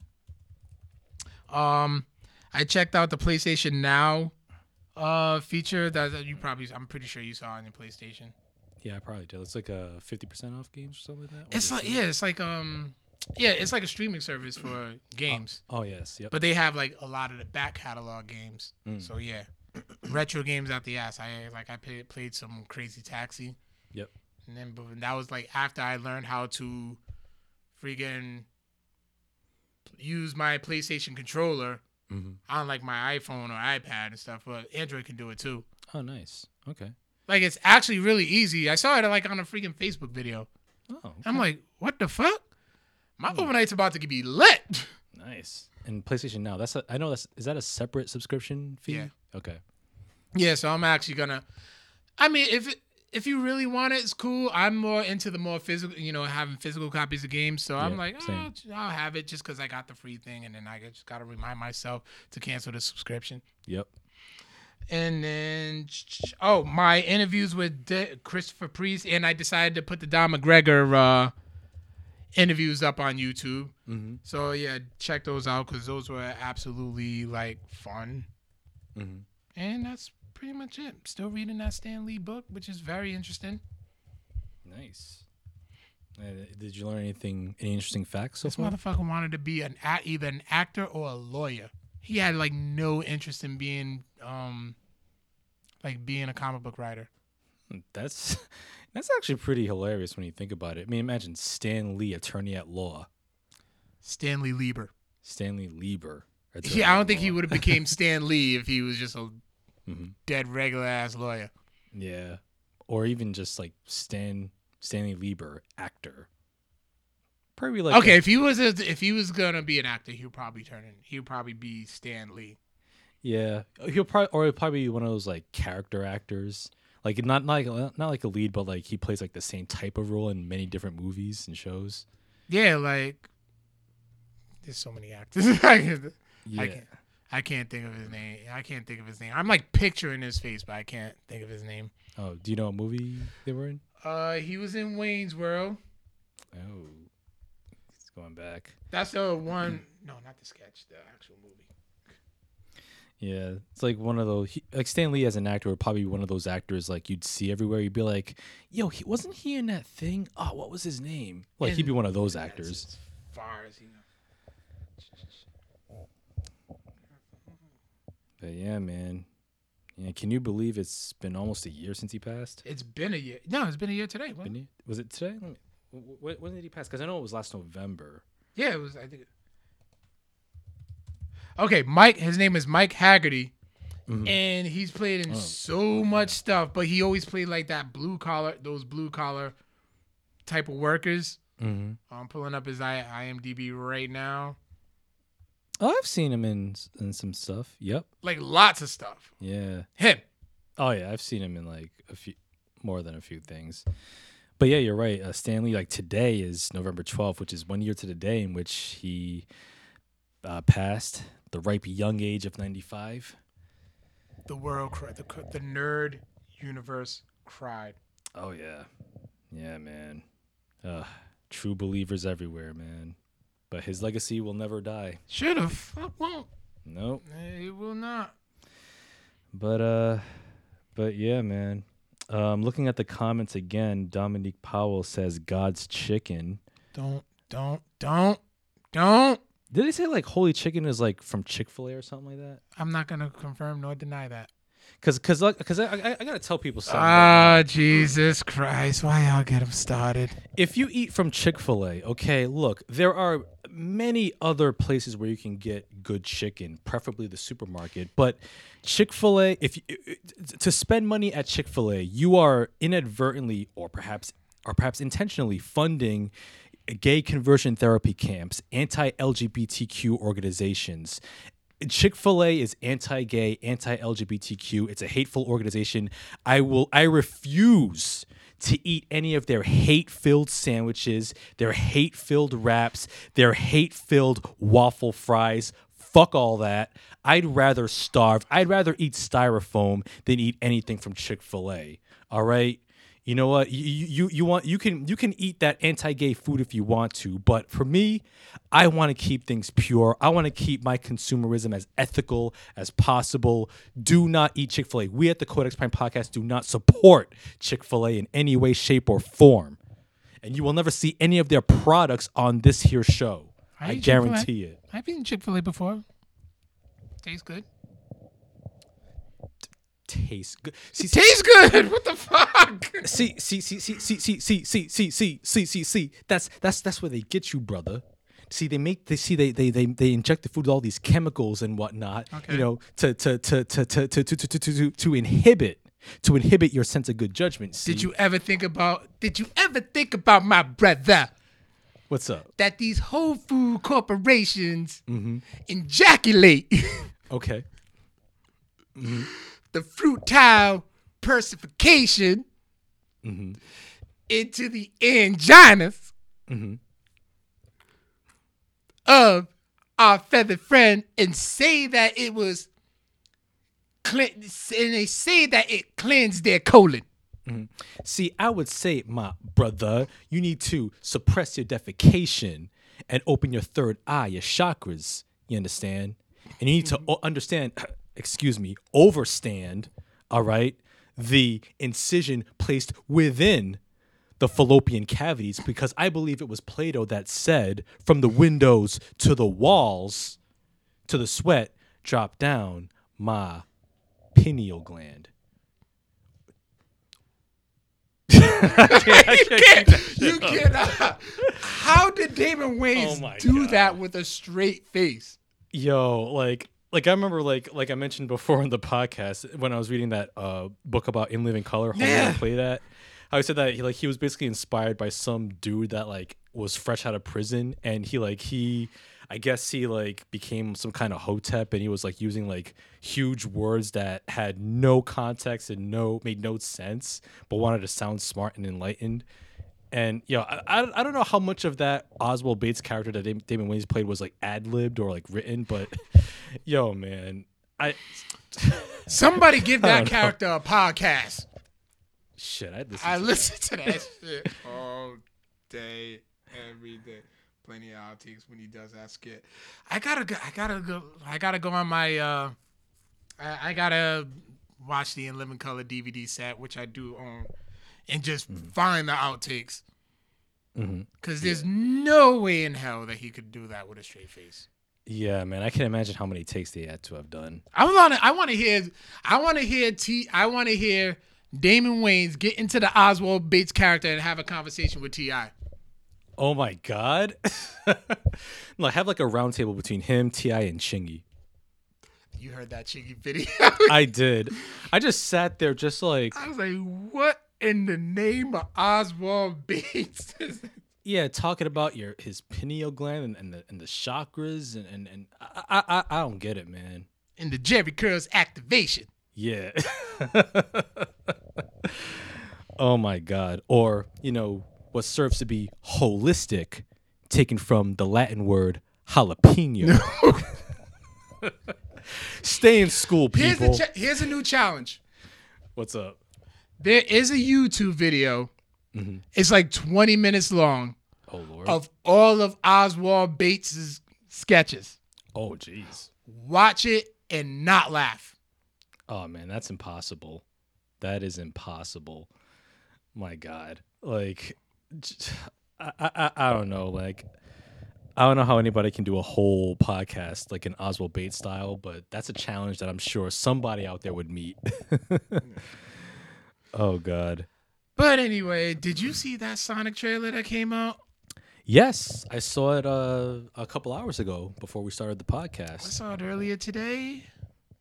Um, I checked out the PlayStation Now uh feature that, that you probably I'm pretty sure you saw on your PlayStation. Yeah, I probably do. It's like a fifty percent off games or something like that. It's like it? yeah, it's like um yeah, it's like a streaming service for games. Oh yes, yep. But they have like a lot of the back catalog games. Mm. So yeah. Retro games out the ass. I like I played, played some Crazy Taxi. Yep. And then but that was like after I learned how to freaking use my PlayStation controller hmm on like my iPhone or iPad and stuff, but Android can do it too. Oh, nice. Okay. Like it's actually really easy. I saw it like on a freaking Facebook video. Oh, I'm like, what the fuck? My Hmm. overnight's about to be lit. nice. And PlayStation Now, that's a, I know that's is that a separate subscription fee? Yeah. Okay. yeah, so I'm actually gonna. I mean, if it, if you really want it, it's cool. I'm more into the more physical, you know, having physical copies of games. So I'm like, oh, I'll have it just because I got the free thing, and then I just gotta remind myself to cancel the subscription. Yep. And then, oh, my interviews with D- Christopher Priest, and I decided to put the Don McGregor uh, interviews up on YouTube. Mm-hmm. So yeah, check those out because those were absolutely like fun. Mm-hmm. And that's pretty much it. Still reading that Stan Lee book, which is very interesting. Nice. Uh, did you learn anything, any interesting facts so This far? motherfucker wanted to be an either an actor or a lawyer. He had like no interest in being um like being a comic book writer. That's that's actually pretty hilarious when you think about it. I mean, imagine Stan Lee, attorney at law, Stanley Lieber. Stanley Lieber. He, I don't think he would have became Stan Lee if he was just a Mhm. dead regular ass lawyer. Yeah, or even just like Stan Stanley Lieber, actor. Probably like okay, if he was a, if he was gonna be an actor, he'd probably turn in. He'd probably be Stan Lee. Yeah, he'll probably or he'll probably be one of those like character actors, like not not like not like a lead, but like he plays like the same type of role in many different movies and shows. Yeah, like there's so many actors. I can't- Yeah, I can't. I can't think of his name. I can't think of his name. I'm like picturing his face, but I can't think of his name. Oh, do you know what movie they were in? Uh, he was in Wayne's World. Oh, going back. That's the one. No, not the sketch. The actual movie. Yeah, it's like one of those. He, like Stan Lee as an actor would probably be one of those actors like you'd see everywhere. You'd be like, "Yo, he wasn't he in that thing? Oh, what was his name?" Like he'd be one of those That's actors. As far as you know. But yeah, man. Yeah, can you believe it's been almost a year since he passed? It's been a year. No, it's been a year today. What? Been ye- Was it today? Let me, wh- wh- when did he pass? Because I know it was last November. Yeah, it was. I think. Okay, Mike. His name is Mike Hagerty, Mhm. and he's played in Oh, so much stuff. But he always played like that blue collar, those blue collar type of workers. Mm-hmm. I'm pulling up his IMDb right now. Oh, I've seen him in in some stuff. Yep. Like lots of stuff. Yeah. Him. Oh yeah, I've seen him in like a few more than a few things. But yeah, you're right. Uh, Stanley, like today is November 12th, which is one year to the day in which he uh, passed the ripe young age of 95. The world, cried. the the nerd universe cried. Oh yeah, yeah, man. Uh, true believers everywhere, man. But his legacy will never die. Should have. Fuck won't. Nope. It will not. But uh, but yeah, man. Um, looking at the comments again, Dominique Powell says God's chicken. Don't, don't, don't, don't. Did they say like holy chicken is like from Chick Fil A or something like that? I'm not gonna confirm nor deny that. Cause, cause, cause I, I, I gotta tell people something. Ah, Jesus Christ! Why y'all get them started? if you eat from Chick Fil A, okay, look, there are many other places where you can get good chicken, preferably the supermarket. But Chick Fil A, if you, to spend money at Chick Fil A, you are inadvertently, or perhaps, or perhaps intentionally, funding gay conversion therapy camps, anti-LGBTQ organizations. Chick Fil A is anti-gay, anti-LGBTQ. It's a hateful organization. I will. I refuse to eat any of their hate-filled sandwiches, their hate-filled wraps, their hate-filled waffle fries. Fuck all that. I'd rather starve. I'd rather eat styrofoam than eat anything from Chick Fil A. All right. You know what? You, you you want you can you can eat that anti-gay food if you want to, but for me, I want to keep things pure. I want to keep my consumerism as ethical as possible. Do not eat Chick-fil-A. We at the Codex Prime podcast do not support Chick-fil-A in any way, shape, or form. And you will never see any of their products on this here show. I, Chick-fil-A. guarantee it. I've eaten Chick Fil A before. Tastes good. Tastes good. See, It tastes good. What the fuck? see, see, see, see, see, see, see, see, see, see, see, see, see. That's that's that's where they get you, brother. See, they make they see they they they, they inject the food with all these chemicals and whatnot. Okay. You know, to to to to to to to to to, to, inhibit to inhibit your sense of good judgment. See? Did you ever think about? Did you ever think about my brother? What's up? That these whole food corporations ejaculate Okay. The fruitile persification mm-hmm. into the anginas mm-hmm. of our feathered friend and say that it was clean, and they say that it cleansed their colon. Mm-hmm. See, I would say, my brother, you need to suppress your defecation and open your third eye, your chakras. You understand? And you need to understand, excuse me, overstand, all right, the incision placed within the fallopian cavities because I believe it was Plato that said, from the windows to the walls to the sweat, drop down my pineal gland. You cannot. How did Damon Wayans Oh do God. that with a straight face? Yo, like like I remember like like I mentioned before in the podcast when I was reading that uh book about In Living Color, how Yeah. Play That. How he said that he like he was basically inspired by some dude that like was fresh out of prison and he like he I guess he like became some kind of hotep and he was like using like huge words that had no context and no made no sense but wanted to sound smart and enlightened. And yo, I, I, I don't know how much of that Oswald Bates character that Damon Wayans played was like ad libbed or like written, but yo, man, I Somebody give that don't know. character a podcast. shit, I listen. I to listen to that shit all day, every day. Plenty of outtakes when he does that skit. I gotta go. I gotta go. I gotta go on my. uh I, I gotta watch the In Living Color DVD set, which I do own, and just mm-hmm. find the outtakes. Mm-hmm. Because there's no way in hell that he could do that with a straight face. Yeah, man, I can imagine how many takes they had to have done. I want to. I want to hear. I want to hear T. I want to hear Damon Wayans get into the Oswald Bates character and have a conversation with Ti. Oh my god, like have like a round table between him, Ti, and Chingy. You heard that Chingy video? I did. I just sat there, just like I was like, "What in the name of Oswald Bates?" yeah, talking about your his pineal gland and, and the and the chakras and and, and I, I I don't get it, man. in the Jheri Curls activation. Yeah. oh my God. Or, you know, what serves to be holistic, taken from the Latin word jalapeno. Stay in school, Here's people. the cha- here's a new challenge. What's up? There is a YouTube video. Mm-hmm. It's like 20 minutes long Oh, Lord. of all of Oswald Bates's sketches. oh, jeez. Watch it and not laugh. Oh, man, that's impossible. That is impossible. My God. Like, I, I, I don't know. Like, I don't know how anybody can do a whole podcast like an Oswald Bates style, but that's a challenge that I'm sure somebody out there would meet. oh God. But anyway, did you see that Sonic trailer that came out? Yes, I saw it uh, a couple hours ago before we started the podcast. I saw it earlier today.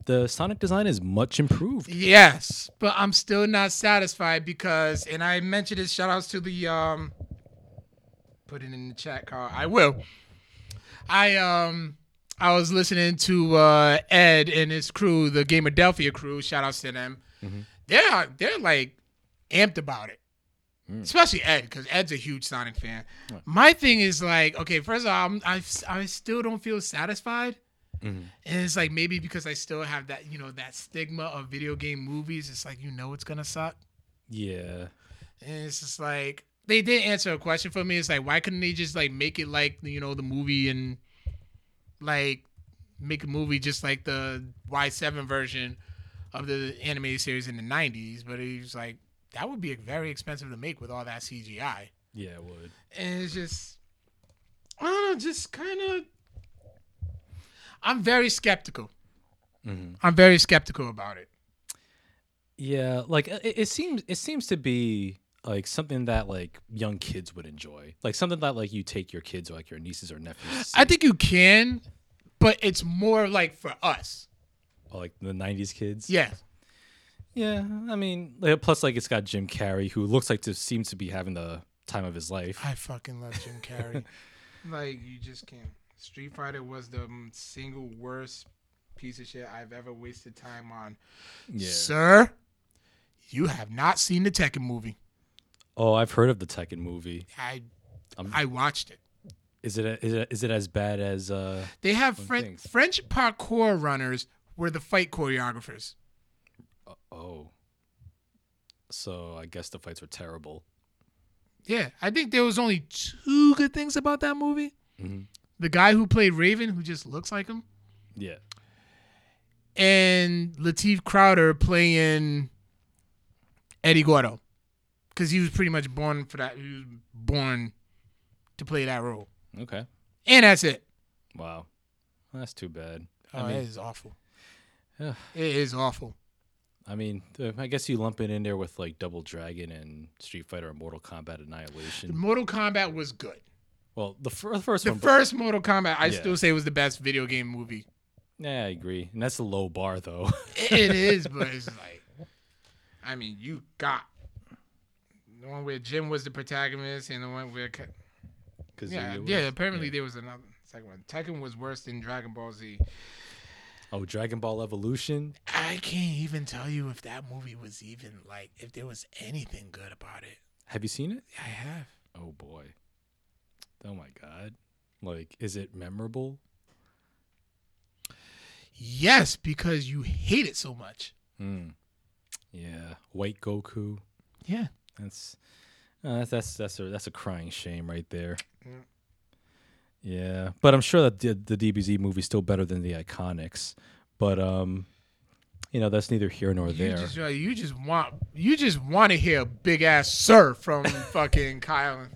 The Sonic design is much improved. Yes, but I'm still not satisfied because, and I mentioned this. Shout outs to the um, put it in the chat, Carl. I will. I um, I was listening to uh Ed and his crew, the Game Gamerdelphia crew. Shout outs to them. They're they're like amped about it. Mm. Especially Ed, because Ed's a huge Sonic fan. My thing is like, okay, first of all, I'm, I I still don't feel satisfied. Mm-hmm. And it's like maybe because I still have that, you know, that stigma of video game movies. It's like you know it's gonna suck. Yeah. And it's just like they did answer a question for me. It's like why couldn't they just like make it like you know the movie and like make a movie just like the Y seven version of the animated series in the nineties? But he was like that would be very expensive to make with all that CGI. Yeah, it would. And it's just I don't know, just kind of. I'm very skeptical. Mhm. I'm very skeptical about it. Yeah, like it, it seems it seems to be like something that like young kids would enjoy, like something that like you take your kids or like your nieces or nephews. I think you can, but it's more like for us. Or, like the '90s kids. Yeah. Yeah, I mean, like, plus like it's got Jim Carrey, who looks like to seems to be having the time of his life. I fucking love Jim Carrey. like you just can't. Street Fighter was the single worst piece of shit I've ever wasted time on. Yeah. Sir, you have not seen the Tekken movie. Oh, I've heard of the Tekken movie. I Um, I watched it. Is it is it is it as bad as uh? They have One French parkour runners were the fight choreographers. Oh. So I guess the fights were terrible. Yeah, I think there was only two good things about that movie. Mhm. The guy who played Raven, who just looks like him, Yeah. and Latif Crowder playing Eddie Gordo, because he was pretty much born for that. He was born to play that role, Okay. and that's it. Wow. That's too bad. Oh, I mean, it is awful. Yeah. It is awful. I mean, I guess you lump it in there with like Double Dragon and Street Fighter and Mortal Kombat Annihilation. Mortal Kombat was good. Well, the fir- first The one. first Mortal Kombat, I Yeah. still say was the best video game movie. yeah, I agree, and that's a low bar though. it is, but it's like, I mean, you got the one where Jim was the protagonist, and the one where, yeah, was- yeah. Apparently, there was another second one. Tekken was worse than Dragon Ball Z. Oh, Dragon Ball Evolution. I can't even tell you if that movie was even like if there was anything good about it. Have you seen it? I have. Oh boy. Oh my god. Like, is it memorable? Yes, because you hate it so much. Hmm. Yeah. White Goku. Yeah. That's uh, that's that's a that's a crying shame right there. Yeah. Yeah, but I'm sure that the, the DBZ movie's still better than the Iconics. But um, you know that's neither here nor You there. just, uh, you just want you just want to hear big ass sir from fucking Kyle.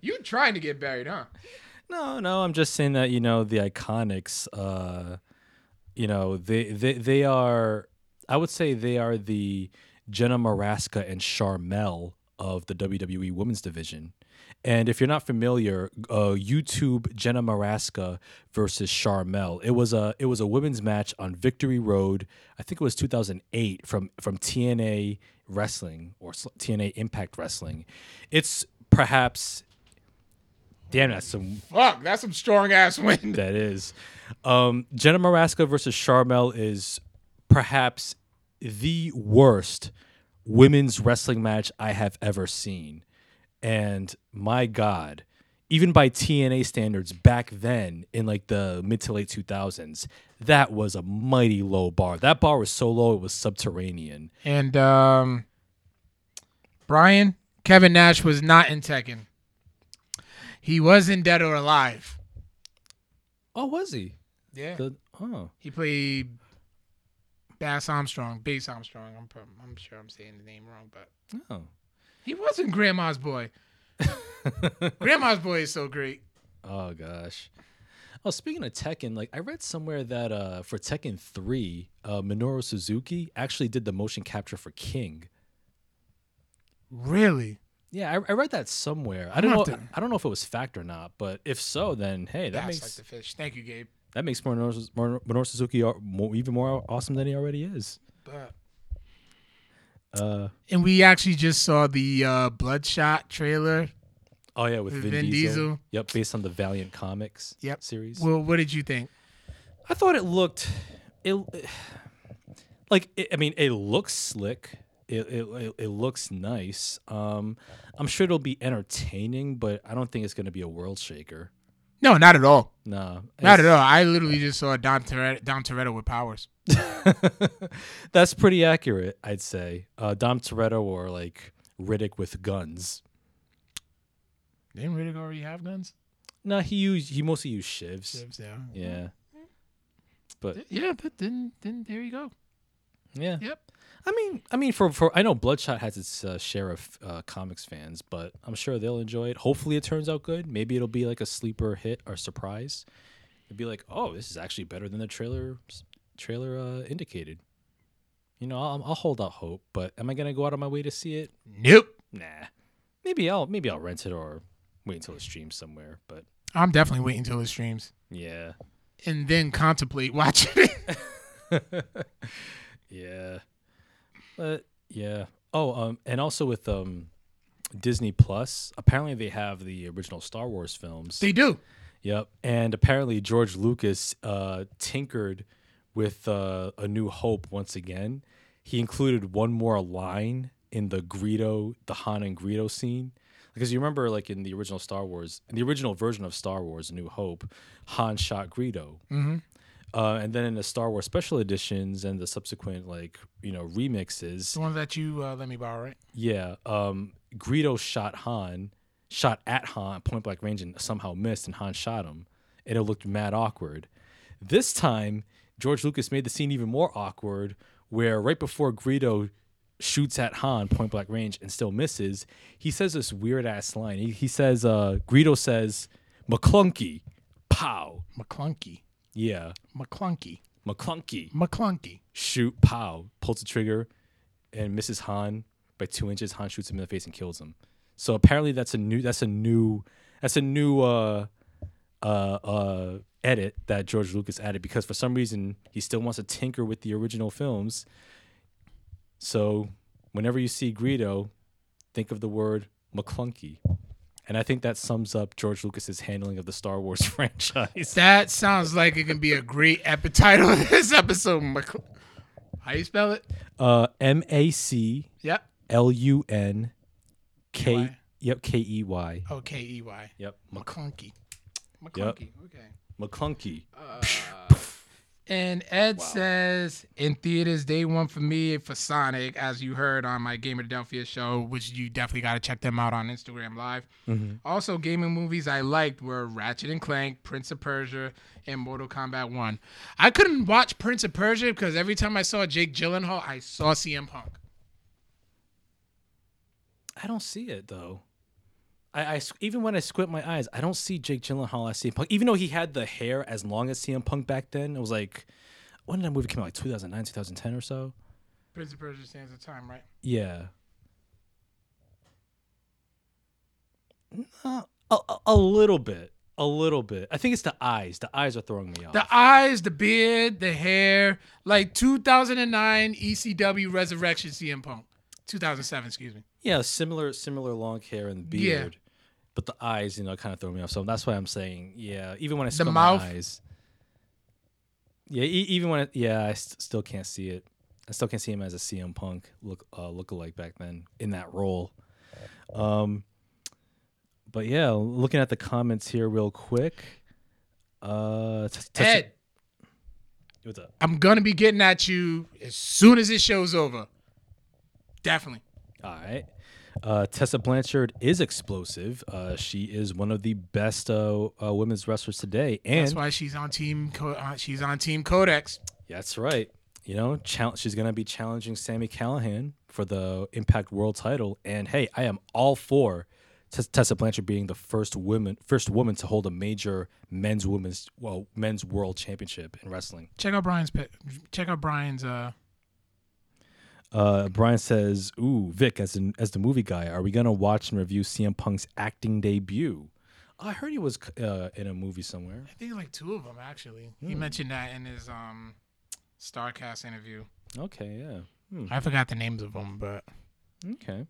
You trying to get buried, huh? No, no, I'm just saying that you know the Iconics. Uh, you know they they they are. I would say they are the Jenna Morasca and Sharmell of the WWE Women's Division. And if you're not familiar, uh, YouTube Jenna Morasca versus Sharmell. It was a it was a women's match on Victory Road. I think it was 2008 from from TNA Wrestling or TNA Impact Wrestling. It's perhaps damn that's some Fuck, that's some strong ass wind. that is. Um, Jenna Morasca versus Sharmell is perhaps the worst women's wrestling match I have ever seen. And my God, even by TNA standards back then in like the mid to late 2000s, that was a mighty low bar. That bar was so low it was subterranean. And um, Brian Kevin Nash was not in Tekken. He was in Dead or Alive. Oh, was he? Yeah, The, oh, he played Bass Armstrong, Bass Armstrong. I'm I'm sure I'm saying the name wrong, but oh. He wasn't Grandma's boy. Grandma's boy is so great. Oh gosh. Oh, speaking of Tekken, like I read somewhere that uh for Tekken 3, uh Minoru Suzuki actually did the motion capture for King. Really? Yeah, I, I read that somewhere. I don't know. gonna I don't know if it was fact or not, but if so, then hey, that That's makes like the fish. Thank you, Gabe. that makes Minoru, Minoru Suzuki even more awesome than he already is. But Uh and we actually just saw the uh, Bloodshot trailer. oh yeah, with Vin, Vin Diesel. Diesel. Yep, based on the Valiant Comics Yep. series. Well, what did you think? I thought it looked it like it, I mean it looks slick. It, it it- it looks nice. Um, I'm sure it'll be entertaining, but I don't think it's going to be a world shaker. No, not at all. No, Not at all. I literally just saw Dom Toretto, Dom Toretto with powers. That's pretty accurate, I'd say. Uh, Dom Toretto or like Riddick with guns. Didn't Riddick already have guns? No, he used he mostly used shivs. Shivs, yeah. Yeah. But Yeah, but then then there you go. yeah. Yep. I mean, I mean, for for I know Bloodshot has its uh, share of uh, comics fans, but I'm sure they'll enjoy it. Hopefully, it turns out good. Maybe it'll be like a sleeper hit or surprise. It'd be like, oh, this is actually better than the trailer trailer uh, indicated. You know, I'll, I'll hold out hope, but am I gonna go out of my way to see it? Nope. Nah. Maybe I'll maybe I'll rent it or wait until it streams somewhere. But I'm definitely waiting until it streams yeah, and then contemplate watching it. yeah, but yeah. Oh, um, and also with um, Disney Plus, apparently they have the original Star Wars films. they do. Yep. And apparently George Lucas uh, tinkered with uh, A New Hope once again. He included one more line in the Greedo, the Han and Greedo scene. Because you remember, like in the original Star Wars, in the original version of Star Wars, A New Hope, Han shot Greedo. Mm-hmm. Uh, and then in the Star Wars special editions and the subsequent, like, you know, remixes, The one that you uh, let me borrow, right? yeah, um, Greedo shot Han, shot at Han point blank range and somehow missed, and Han shot him, and it looked mad awkward. This time, George Lucas made the scene even more awkward, where right before Greedo shoots at Han point blank range and still misses, he says this weird ass line. He, he says, uh, Greedo says, Maclunkey, pow. Maclunkey. Yeah, Maclunkey. Maclunkey Maclunkey. shoot, pow, pulls the trigger, and misses Han by two inches. Han shoots him in the face and kills him. So apparently that's a new that's a new that's a new uh uh uh edit that George Lucas added because for some reason he still wants to tinker with the original films. So whenever you see Greedo, think of the word Maclunkey. And I think that sums up George Lucas's handling of the Star Wars franchise. That sounds like it can be a great epi of this episode. Mc- How you spell it? Uh M A C Yep. L U N K. Yep, K E Y. O K E Y. Yep. Mc- Maclunkey. Maclunkey. Okay. Maclunkey. Uh, and Ed says in theaters day one for me for Sonic, as you heard on my Game of Delphia show, which you definitely got to check them out on Instagram Live. Mm-hmm. Also, gaming movies I liked were Ratchet and Clank, Prince of Persia, and Mortal Kombat One. I couldn't watch Prince of Persia because every time I saw Jake Gyllenhaal, I saw CM Punk. I don't see it though. I, I even when I squint my eyes, I don't see Jake Gyllenhaal as CM Punk. Even though he had the hair as long as CM Punk back then, it was like when did that movie come out? Like 2009, 2010 or so. Prince of Persia stands the time, right? Yeah. Uh, a, a, little bit, a little bit. I think it's the eyes. The eyes are throwing me off. The eyes, the beard, the hair, like 2009 ECW Resurrection CM Punk. 2007, excuse me. Yeah, similar similar long hair and Yeah. But the eyes, you know, kind of throw me off. So that's why I'm saying, yeah, even when I see squint my eyes. Yeah, e- even when, it, yeah, I st- still can't see it. I still can't see him as a CM Punk look uh, lookalike back then in that role. Um, but yeah, looking at the comments here real quick. Uh, t- t- Ed, what's up? I'm gonna be getting at you as soon as this show's over. Definitely. All right. Uh, Tessa Blanchard is explosive. Uh, she is one of the best uh, uh, women's wrestlers today, and That's why she's on team. Co- uh, she's on Team Codex. that's right. You know, she's gonna be challenging Sami Callihan for the Impact World Title. And hey, I am all for Tess- Tessa Blanchard being the first woman, first woman to hold a major men's women's well men's world championship in wrestling. Check out Brian's. Check out Brian's. Uh, Brian says, "Ooh, Vic, as as the movie guy, are we gonna watch and review CM Punk's acting debut?" I heard he was uh, in a movie somewhere. I think like two of them actually. He mentioned that in his um, Starcast interview. Okay, yeah. Hmm, I forgot the names of them, but okay.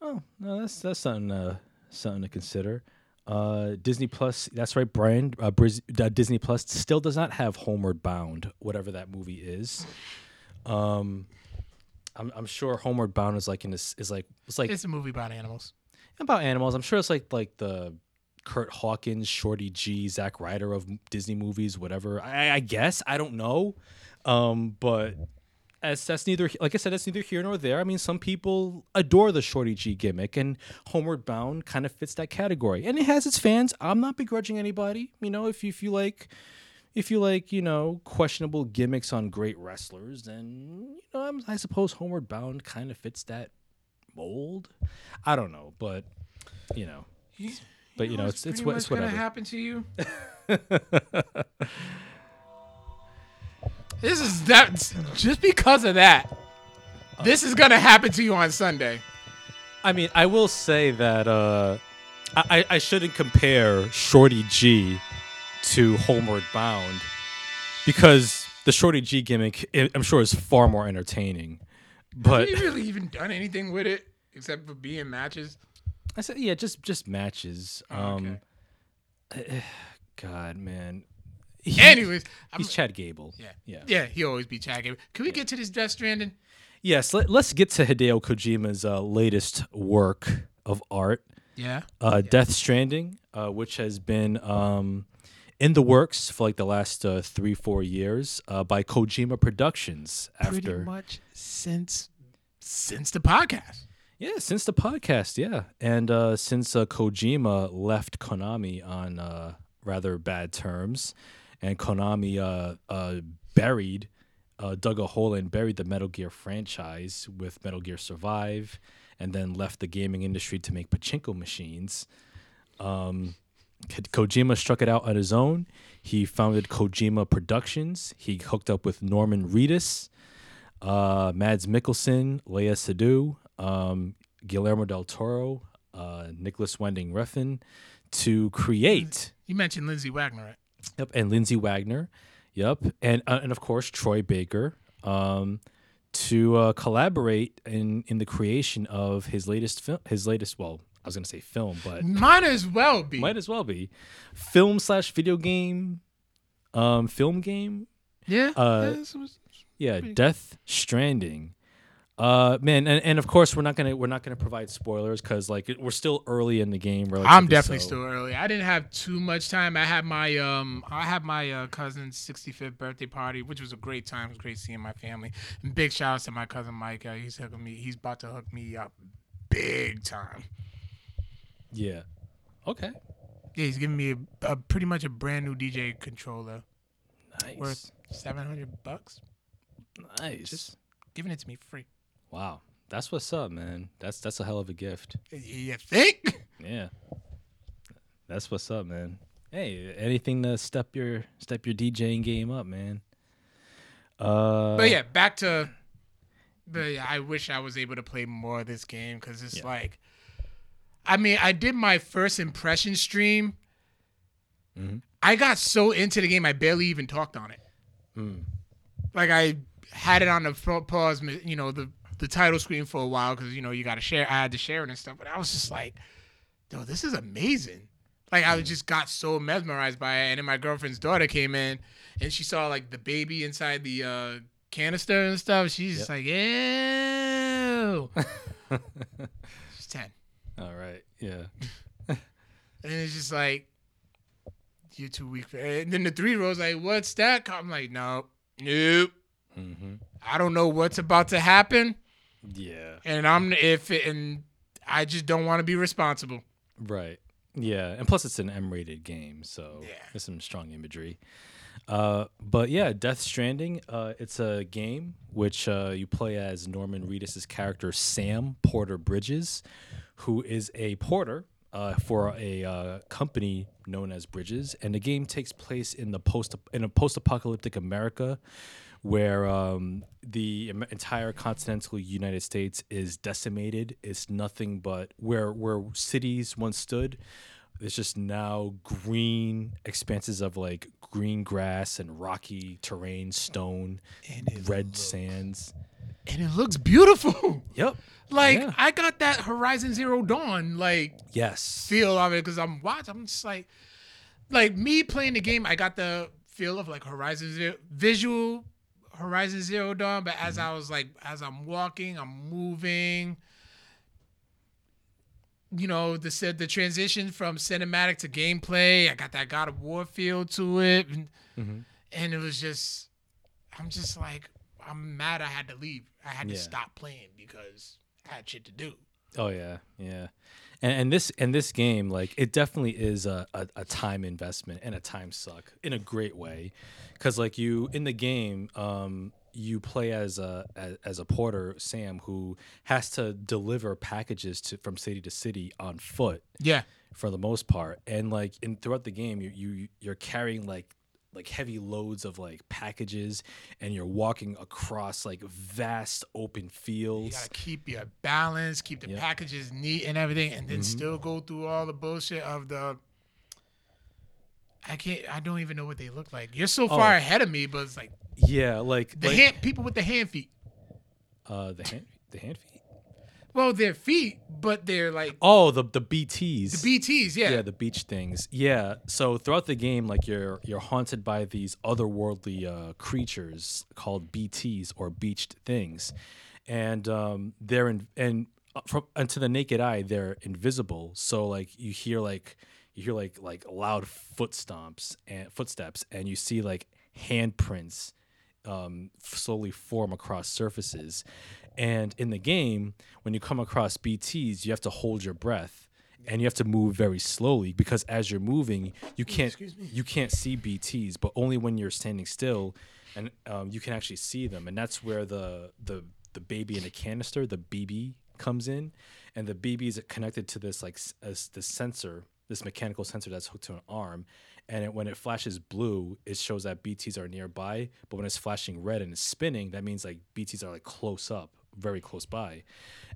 Oh, no, that's that's something uh, something to consider. Uh, Disney Plus, that's right, Brian. Uh, Briz, uh, Disney Plus still does not have Homeward Bound, whatever that movie is. Um, I'm I'm sure Homeward Bound is like in this is like it's like it's a movie about animals. about animals. I'm sure it's like like the Kurt Hawkins, Shorty G, Zack Ryder of Disney movies, whatever. I, I guess I don't know, um, but as that's neither like I said, that's neither here nor there. I mean, some people adore the Shorty G gimmick, and Homeward Bound kind of fits that category, and it has its fans. I'm not begrudging anybody. You know, if you if you like, if you like, you know, questionable gimmicks on great wrestlers, then you know, I'm, I suppose Homeward Bound kind of fits that mold. I don't know, but you know, but you know, it's it's pretty what much gonna happen to you. this is that just because of that. This is gonna happen to you on Sunday. I mean, I will say that uh, I, I shouldn't compare Shorty G to Homeward Bound because the Shorty G gimmick, I'm sure, is far more entertaining. But Have you really even done anything with it except for being matches? I said, yeah, just just matches. Oh, Um, okay. God, man. He- Anyways, I'm, he's Chad Gable. yeah, yeah. yeah, he always be Chad Gable. Can we get to this Death Stranding? Yes. Let, us get to Hideo Kojima's uh, latest work of art. Yeah. uh, Death Stranding, uh, which has been um, in the works for like the last uh, three, four years uh, by Kojima Productions. Pretty After much since since the podcast. yeah, since the podcast, yeah, and uh, since uh, Kojima left Konami on uh, rather bad terms, and Konami uh, uh, buried, uh, dug a hole and buried the Metal Gear franchise with Metal Gear Survive, and then left the gaming industry to make pachinko machines. Um, Kojima struck it out on his own. He founded Kojima Productions. He hooked up with Norman Reedus, uh, Mads Mikkelsen, Léa Seydoux, um, Guillermo del Toro, uh, Nicolas Winding Refn to create. You mentioned Lindsay Wagner, right? Yep, and Lindsay Wagner. Yep, and uh, and of course Troy Baker. Um, to uh, collaborate in in the creation of his latest film, his latest well, I was gonna say film, but Might as well be. might as well be film slash video game, um, film game. yeah. uh, was- Yeah, Death Stranding. Uh, man, and, and of course we're not gonna we're not gonna provide spoilers because like we're still early in the game. I'm definitely so- still early. I didn't have too much time. I had my um, I had my uh, cousin's 65th birthday party, which was a great time. It was great seeing my family. And big shout outs to my cousin Mike. Uh, he's hooking me. He's about to hook me up, big time. Yeah. Okay. Yeah, he's giving me a, a pretty much a brand new DJ controller Nice. worth 700 bucks. nice. Just giving it to me free. wow. That's what's up, man. That's that's a hell of a gift. You think? Yeah. That's what's up, man. Hey, anything to step your step your DJing game up, man. Uh, But yeah, back to. But yeah, I wish I was able to play more of this game because it's Yeah. like, I mean, I did my first impression stream. Mhm. I got so into the game, I barely even talked on it. Mm. Like I had it on the pa- pause, you know, the the title screen for a while because you know you got to share. I had to share it and stuff, but I was just like, yo, this is amazing. Like I just got so mesmerized by it, and then my girlfriend's daughter came in, and she saw like the baby inside the uh, canister and stuff. She's just like, ew. She's ten, All right. Yeah. and it's just like, you're too weak. For. And then the three year old's like, what's that? I'm like, no, nope. Mm-hmm. I don't know what's about to happen, Yeah. and I'm if it, and I just don't want to be responsible. Right. Yeah, and plus it's an M-rated game, so Yeah. there's some strong imagery. Uh, but yeah, Death Stranding. Uh, it's a game which uh, you play as Norman Reedus' character Sam Porter Bridges, who is a porter uh, for a uh, company known as Bridges, and the game takes place in the post in a post-apocalyptic America, where um, the entire continental United States is decimated. It's nothing but where where cities once stood. It's just now green expanses of like green grass and rocky terrain, stone, And red looks- sands. and it looks beautiful. Yep. Like Yeah. I got that Horizon Zero Dawn like Yes. feel of it because I'm watching. I'm just like, like me playing the game. I got the feel of like Horizon Zero visual Horizon Zero Dawn. But as mm-hmm. I was like, as I'm walking, I'm moving. You know, the said the transition from cinematic to gameplay. I got that God of War feel to it, and, Mhm. and it was just, I'm just like, I'm mad I had to leave. I had to stop playing because I had shit to do. Oh yeah, yeah. And and this and this game, like it definitely is a, a, a time investment and a time suck in a great way, because like you in the game, um, you play as a as, as a porter Sam who has to deliver packages to from city to city on foot Yeah. for the most part, and like in throughout the game, you you you're carrying like like heavy loads of like packages and you're walking across like vast open fields. You gotta keep your balance, keep the Yep. packages neat and everything, and then Mhm. still go through all the bullshit of the. I can't. I don't even know what they look like. You're so far Oh. ahead of me, but it's like yeah like the like, hand people with the hand feet. Uh, the hand, the hand feet. Well, they're feet, but they're like Oh, the the BTS. the BTS. Yeah. yeah, the beach things. Yeah. So throughout the game, like you're you're haunted by these otherworldly uh, creatures called BTS or beached things, and um, they're in and uh, from and to the naked eye they're invisible. So like you hear like you hear like like loud foot stomps and footsteps, and you see like handprints um, slowly form across surfaces. And in the game, when you come across BTs, you have to hold your breath and you have to move very slowly because as you're moving, you can't you can't see BTs, but only when you're standing still, and um, you can actually see them. And that's where the the the baby in a canister, the BB, comes in, and the BB is connected to this like as this sensor, this mechanical sensor that's hooked to an arm, and it, when it flashes blue, it shows that BTs are nearby. But when it's flashing red and it's spinning, that means like BTs are like close up, very close by.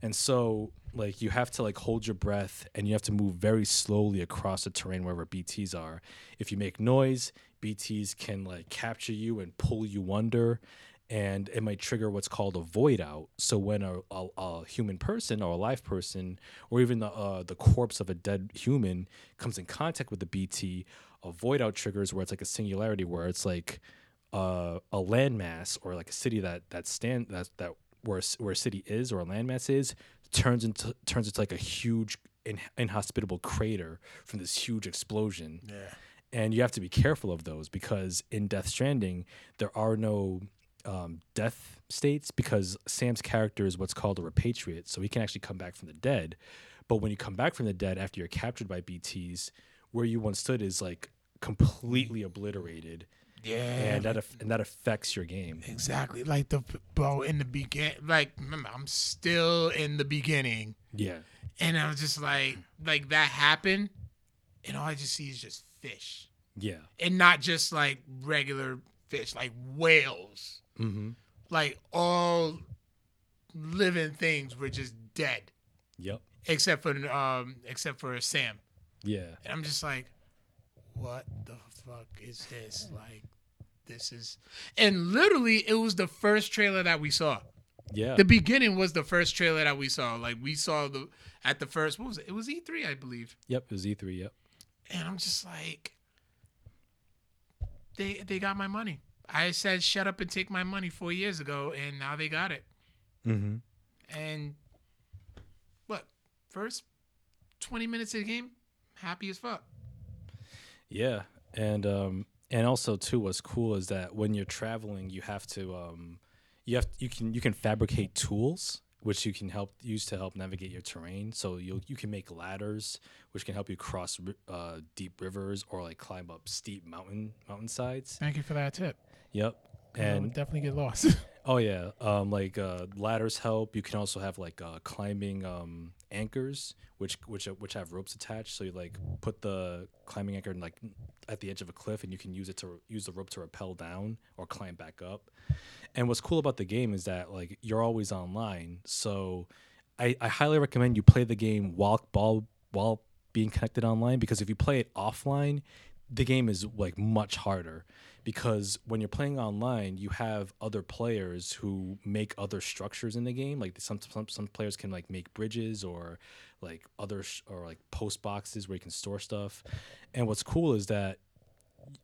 And so like you have to like hold your breath and you have to move very slowly across the terrain wherever BTs are. If you make noise, BTs can like capture you and pull you under and it might trigger what's called a void out. So when a, a, a human person or a live person or even the uh, the corpse of a dead human comes in contact with the BT, a void out triggers where it's like a singularity where it's like uh, a landmass or like a city that that stand that that where where a city is or a landmass is turns into turns into like a huge in, inhospitable crater from this huge explosion yeah. and you have to be careful of those because in Death Stranding there are no um, death states because Sam's character is what's called a repatriate, so he can actually come back from the dead. But when you come back from the dead after you're captured by BTS, where you once stood is like completely obliterated, Yeah. and that and that affects your game. exactly like the bro in the begin. Like remember, I'm still in the beginning, Yeah, and I was just like, like that happened, and all I just see is just fish, yeah, and not just like regular fish, like whales. Mm-hmm. like all living things were just dead yep, except for um except for Sam. yeah, And I'm just like what the fuck is this? Like this is and literally it was the first trailer that we saw. yeah, The beginning was the first trailer that we saw. Like we saw the at the first what was it? It was E3, I believe. yep. It was E three. Yep. And I'm just like they they got my money. I said shut up and take my money 4 years ago and now they got it. Mm-hmm. And what? First 20 minutes of the game, happy as fuck. Yeah, and um, and also too, what's cool is that when you're traveling, you have to um, you have you can you can fabricate tools which you can help use to help navigate your terrain. So you you can make ladders which can help you cross uh, deep rivers or like climb up steep mountain mountainsides. Thank you for that tip. Yep. And And definitely get lost. Oh yeah, um, like uh, ladders help. You can also have like uh, climbing um, anchors, which which which have ropes attached. So you like put the climbing anchor in, like at the edge of a cliff, and you can use it to use the rope to rappel down or climb back up. And what's cool about the game is that like you're always online. So I, I highly recommend you play the game while while while being connected online because if you play it offline, the game is like much harder because when you're playing online, you have other players who make other structures in the game. Like some some, some players can like make bridges or like other sh- or like post boxes where you can store stuff. And what's cool is that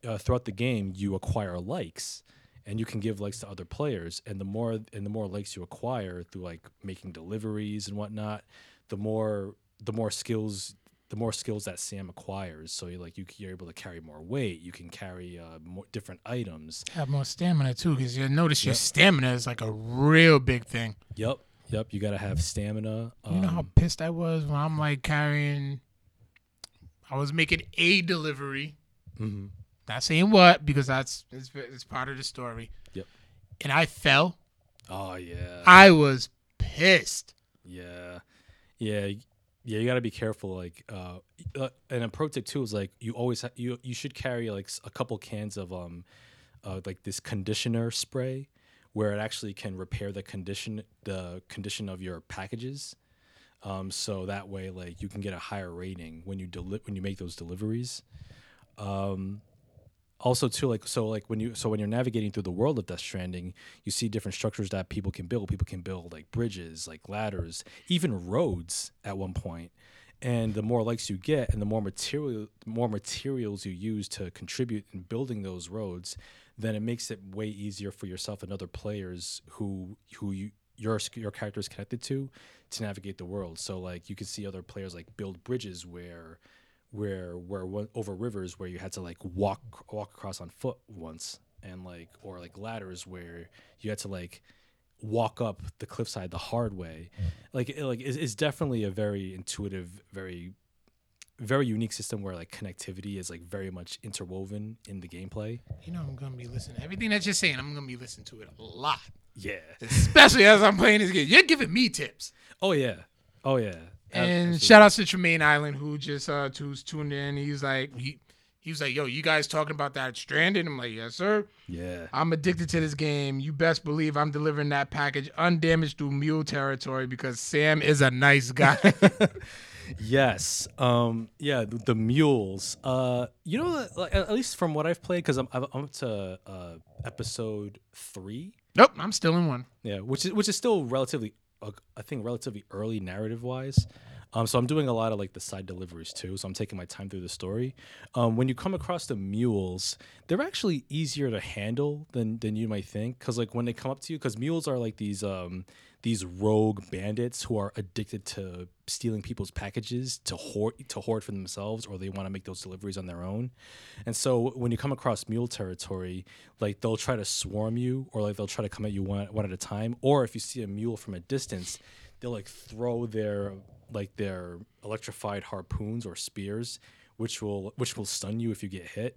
uh, throughout the game you acquire likes and you can give likes to other players and the more and the more likes you acquire through like making deliveries and whatnot the more the more skills the more skills that Sam acquires. So you're like you you're able to carry more weight. You can carry uh, more different items. Have more stamina too, because you notice your stamina is like a real big thing. Yep, yep. You gotta have stamina. You know how um, pissed I was when I'm like carrying. I was making a delivery. mhm. Not saying what because that's it's, it's part of the story. Yep. And I fell. Oh yeah. I was pissed. Yeah, yeah, yeah. You got to be careful. Like, uh, uh, and a pro tip too is like you always ha- you you should carry like a couple cans of um, uh, like this conditioner spray, where it actually can repair the condition the condition of your packages. Um, so that way, like you can get a higher rating when you deli- when you make those deliveries. Um, also too like so like when you so when you're navigating through the world of death stranding you see different structures that people can build. People can build like bridges like ladders even roads at one point. And the more likes you get and the more material more materials you use to contribute in building those roads then it makes it way easier for yourself and other players who who you your your character is connected to to navigate the world. So like you can see other players like build bridges where where where one, over rivers where you had to like walk walk across on foot once and like or like ladders where you had to like walk up the cliffside the hard way mm. like it, like it's, it's definitely a very intuitive very very unique system where like connectivity is like very much interwoven in the gameplay You know I'm gonna be listening. Everything that you're saying, I'm gonna be listening to it a lot. yeah Especially as I'm playing this game. You're giving me tips. oh yeah oh yeah And shout out to Tremaine Island who just uh who's tuned in. He's like he he was like, yo, you guys talking about that stranded? I'm like, yes, sir. yeah I'm addicted to this game. You best believe I'm delivering that package undamaged through mule territory because Sam is a nice guy. Yes. Um. Yeah. The, the mules. Uh. You know, like, at least from what I've played, because I'm I'm up to uh episode three. nope, I'm still in one. Yeah. Which is which is still relatively, I think, relatively early narrative wise. Um. So I'm doing a lot of like the side deliveries too. So I'm taking my time through the story. Um. When you come across the mules, they're actually easier to handle than than you might think. Because like when they come up to you, because mules are like these um these rogue bandits who are addicted to stealing people's packages to hoard to hoard for themselves or they want to make those deliveries on their own. And so when you come across mule territory, like they'll try to swarm you or like they'll try to come at you one, one at a time or if you see a mule from a distance, they'll like throw their like their electrified harpoons or spears which will which will stun you if you get hit.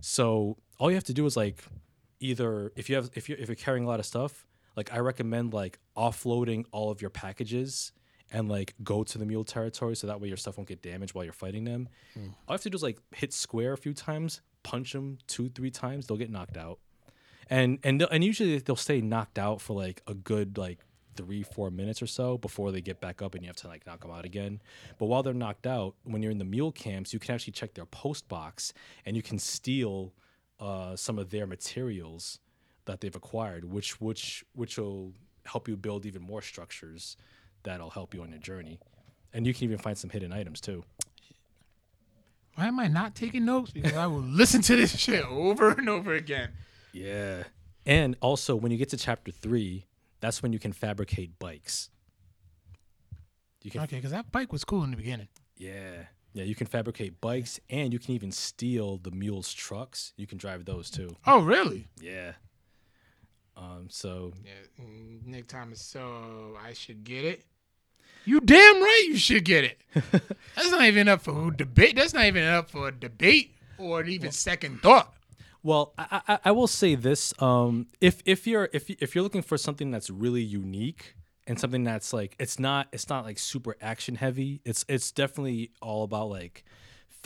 So all you have to do is like either if you have if you if you're carrying a lot of stuff, like I recommend like offloading all of your packages and like go to the mule territory so that way your stuff won't get damaged while you're fighting them. All you have to do is like hit square a few times, punch them two three times, they'll get knocked out. And and and usually they'll stay knocked out for like a good like three four minutes or so before they get back up and you have to like knock them out again but while they're knocked out when you're in the mule camps you can actually check their post box and you can steal uh, some of their materials that they've acquired which which which will help you build even more structures that'll help you on your journey and you can even find some hidden items too Why am I not taking notes? Because I will listen to this shit over and over again. yeah and also when you get to chapter three that's when you can fabricate bikes you can Okay, because that bike was cool in the beginning. Yeah. Yeah, you can fabricate bikes and you can even steal the mules' trucks. You can drive those too. Oh, really? Yeah. Um so Yeah, mm, Nick Thomas. So I should get it. You damn right you should get it. That's not even up for debate. That's not even up for debate or even second thought. well, I, I I will say this um if if you're if if you're looking for something that's really unique and something that's like it's not it's not like super action heavy. It's it's definitely all about like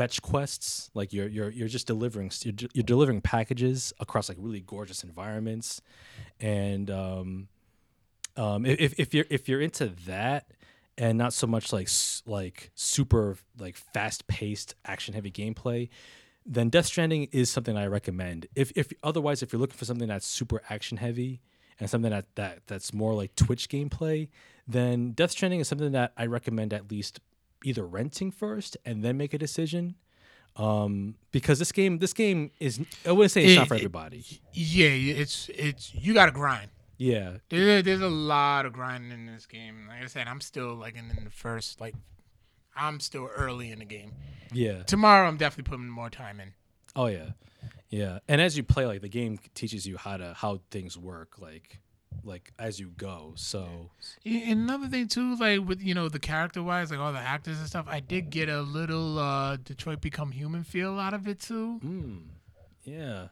fetch quests. Like you're you're you're just delivering you're, de- you're delivering packages across like really gorgeous environments, and um, um, if if you're if you're into that and not so much like like super like fast paced action heavy gameplay, then Death Stranding is something I recommend. If if otherwise if you're looking for something that's super action heavy and something that that that's more like Twitch gameplay, then Death Stranding is something that I recommend at least either renting first and then make a decision. Um, because this game, this game is I wouldn't say it's not for It- everybody. Yeah, it's it's you got to grind. Yeah, There, there's a lot of grinding in this game. Like I said, I'm still like in, in the first like I'm still early in the game. Yeah. Tomorrow, I'm definitely putting more time in. Oh yeah, yeah. And as you play, like the game teaches you how to how things work, like like as you go. So And another thing too, like with you know the character wise, like all the actors and stuff, I did get a little uh Detroit Become Human feel out of it too. Mm, yeah.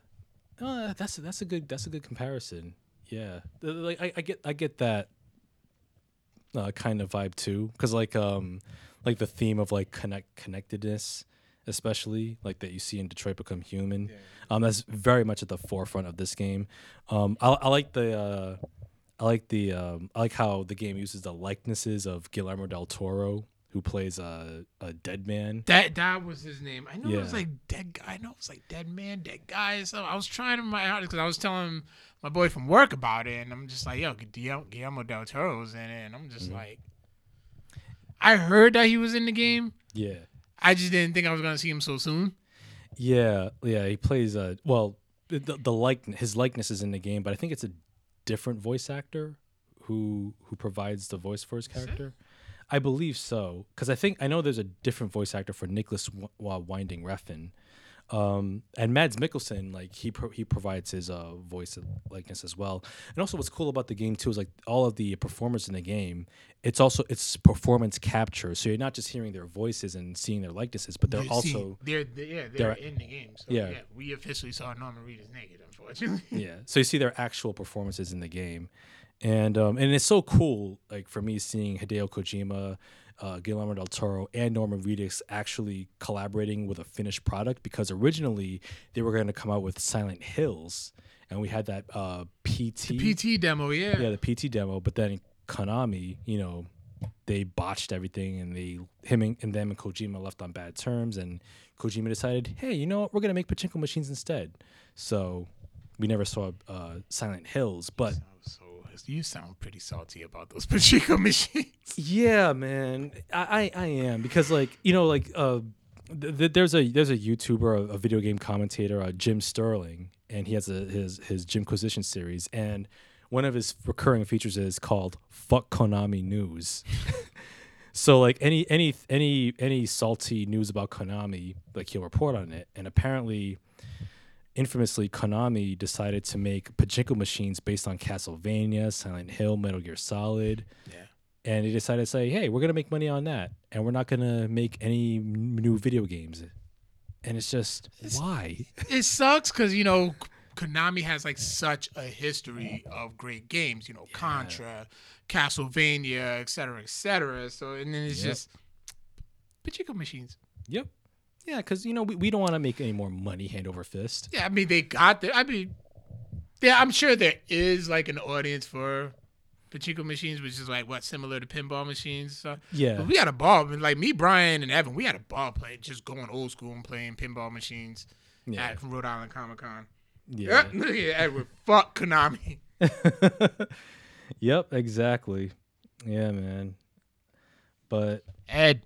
Uh, that's that's a good that's a good comparison. Yeah, like I, I get I get that uh, kind of vibe too, because like um like the theme of like connect connectedness, especially like that you see in Detroit Become Human. Um, that's very much at the forefront of this game. Um, I, I like the uh, I like the um, I like how the game uses the likenesses of Guillermo del Toro, who plays a a dead man. That that was his name. I know it was like dead guy. I know it was like dead man, dead guy. So. I was trying to my hardest because I was telling my boy from work about it, and I'm just like, yo, Guillermo del Toro's in it, and I'm just Mhm. like, I heard that he was in the game. Yeah. I just didn't think I was gonna see him so soon. Yeah, yeah, he plays uh well the, the like his likeness is in the game, but I think it's a different voice actor who who provides the voice for his character. I believe so because I think I know there's a different voice actor for Nicolas w- Winding Refn, um, and Mads Mikkelsen like he pro- he provides his uh, voice likeness as well. And also, what's cool about the game too is like all of the performers in the game. It's also it's performance capture, so you're not just hearing their voices and seeing their likenesses, but they're You also see, they're, they yeah they're- they're, in the game. So yeah. yeah. we officially saw Norman Reedus naked, unfortunately. yeah so you see their actual performances in the game and um and it's so cool like for me seeing hideo kojima uh, Guillermo del Toro and Norman Reedus actually collaborating with a finished product because originally they were going to come out with Silent Hills and we had that uh, PT PT demo, yeah. yeah the PT demo but then Konami you know they botched everything and they him and, and them and Kojima left on bad terms and Kojima decided hey you know what we're going to make pachinko machines instead so we never saw uh, Silent Hills but So you sound pretty salty about those Pacheco machines. Yeah, man, I, I I am because like you know like uh, th- there's a there's a YouTuber, a, a video game commentator, uh, Jim Sterling, and he has a his his Jimquisition series, and one of his recurring features is called "Fuck Konami News." so like any any any any salty news about Konami, like he'll report on it, and apparently. Infamously, Konami decided to make pachinko machines based on Castlevania, Silent Hill, Metal Gear Solid, Yeah. and he decided to say, "Hey, we're gonna make money on that, and we're not gonna make any new video games." And it's just why? It sucks because you know Konami has like such a history of great games. You know, Contra, Castlevania, et cetera, et cetera. So and then it's Yep. just pachinko machines. Yep. Yeah, because you know we, we don't want to make any more money hand over fist. Yeah, I mean they got the. I mean, yeah, I'm sure there is like an audience for Pacheco machines, which is like what similar to pinball machines. So. Yeah. But we had a ball. Like me, Brian, and Evan, we had a ball play, just going old school and playing pinball machines Yeah. at Rhode Island Comic Con. Yeah. Look at Edward. Fuck Konami. yep. Exactly. Yeah, man. But Ed.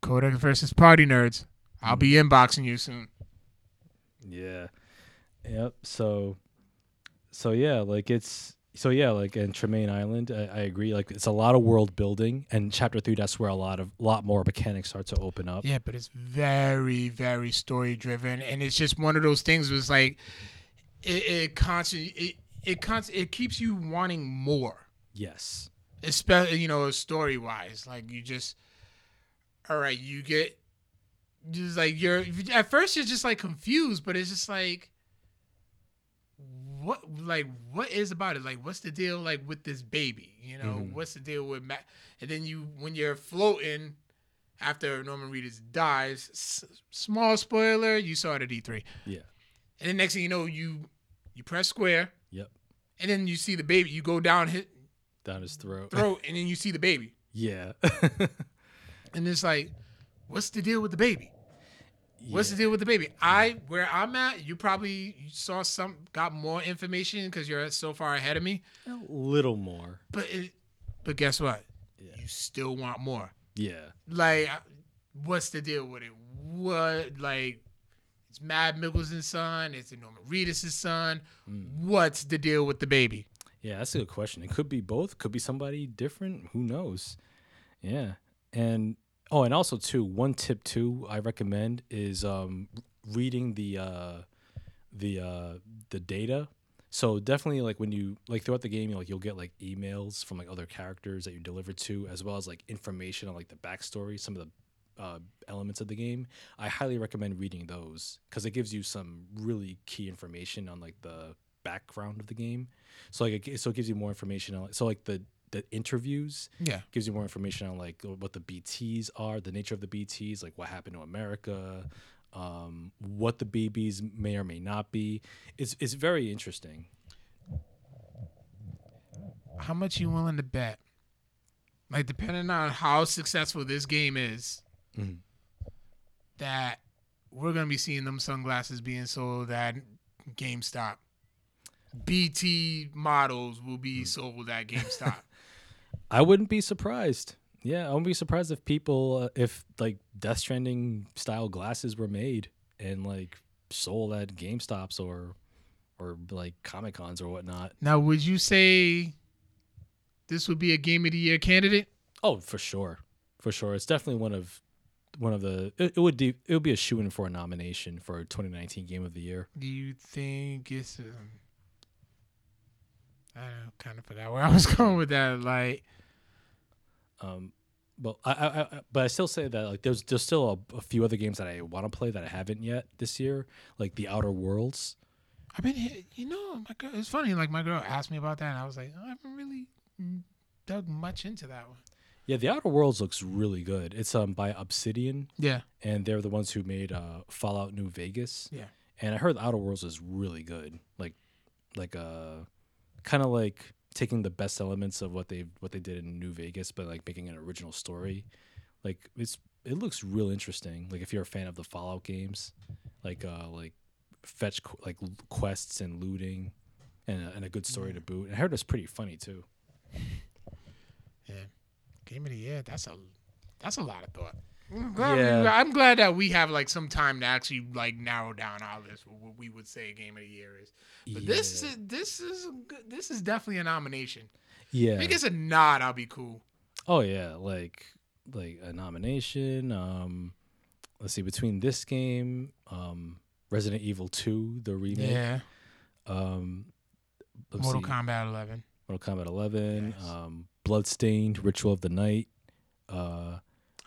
Kodak versus Party Nerds. I'll be mm. inboxing you soon. yeah. Yep. So. So yeah, like it's so yeah, like in Tremaine Island, I, I agree. Like it's a lot of world building, and chapter three, that's where a lot of lot more mechanics start to open up. Yeah, but it's very, very story driven, and it's just one of those things. Was like, it, it constantly, it, it const, it keeps you wanting more. Yes. especially you know story wise like you just all right you get just like you're at first you're just like confused but it's just like what like what is about it like what's the deal like with this baby you know Mhm. what's the deal with Matt and then you when you're floating after Norman Reedus dies s- small spoiler you saw it at E3 Yeah. and then next thing you know you you press square Yep. and then you see the baby you go down hit Down his throat. throat and then you see the baby Yeah. and it's like, what's the deal with the baby? What's the deal with the baby? I where I'm at, you probably saw some got more information because you're so far ahead of me. A little more. But it, but guess what? Yeah. You still want more. Yeah. Like, what's the deal with it? What like? It's Mad Mikkelsen's son. It's Norman Reedus' son. Mm. What's the deal with the baby? Yeah, that's a good question. It could be both. Could be somebody different. Who knows? Yeah. and oh, and also too, one tip too I recommend is um, reading the uh, the uh, the data. So definitely, like when you like throughout the game, you like you'll get like emails from like other characters that you deliver to, as well as like information on like the backstory, some of the uh, elements of the game. I highly recommend reading those because it gives you some really key information on like the background of the game. So like it, so it gives you more information on so like the the interviews Yeah. gives you more information on like what the BTs are, the nature of the BTs, like what happened to America, um, what the BBs may or may not be. It's it's very interesting. How much you willing to bet? Like depending on how successful this game is, Mhm. that we're gonna be seeing them sunglasses being sold at GameStop. BT models will be sold at GameStop. I wouldn't be surprised. Yeah, I wouldn't be surprised if people, uh, if like Death Stranding style glasses were made and like sold at GameStops or or like Comic Cons or whatnot. now, would you say this would be a Game of the Year candidate? Oh, for sure, for sure. It's definitely one of one of the. It, it would de- it would be a shoe in for a nomination for 2019 Game of the Year. Do you think it's? Um, I kind of forgot where I was going with that. Like, Um, but I, I, I but I still say that like there's there's still a, a few other games that I want to play that I haven't yet this year, like the Outer Worlds. I've been, you know, my girl. It's funny. Like my girl asked me about that, and I was like, I haven't really dug much into that one. Yeah, the Outer Worlds looks really good. It's um by Obsidian, Yeah, and they're the ones who made uh Fallout New Vegas. Yeah. and I heard the Outer Worlds is really good. Like, like uh, kind of like taking the best elements of what they what they did in New Vegas, but like making an original story. Like it's it looks real interesting. Like if you're a fan of the Fallout games, like uh like fetch like quests and looting, and a, and a good story to boot. And I heard it's pretty funny too. yeah. Game of the year. That's a, that's a lot of thought. I'm glad, Yeah. we, I'm glad that we have like some time to actually like narrow down all this. What we would say game of the year is. But this is this is good, this is definitely a nomination. yeah. If it gets a nod, I'll be cool. Oh yeah, like like a nomination. Um, let's see, between this game, um, Resident Evil Two, the remake, Yeah. um, Mortal see, Kombat 11. Mortal Kombat Eleven, um, Bloodstained, Ritual of the Night. Uh,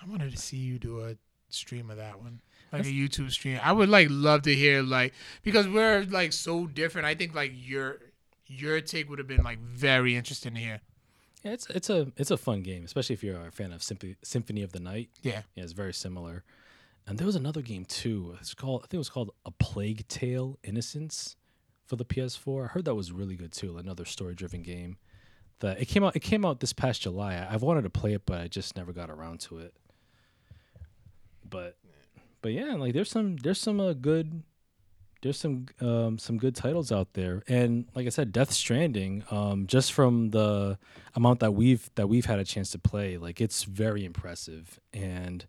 I wanted to see you do a stream of that one, like a YouTube stream. I would like love to hear like because we're like so different. I think like your your take would have been like very interesting to hear. yeah, it's it's a it's a fun game, especially if you're a fan of Symphony Symphony of the Night. Yeah. Yeah, it's very similar. And there was another game too. It's called I think it was called A Plague Tale: Innocence for the PS4. I heard that was really good too. Another story-driven game. That it came out. It came out this past July. I- I've wanted to play it, but I just never got around to it. But, but yeah, like there's some there's some uh, good there's some um, some good titles out there, and like I said, Death Stranding. Um, just from the amount that we've that we've had a chance to play, like it's very impressive, and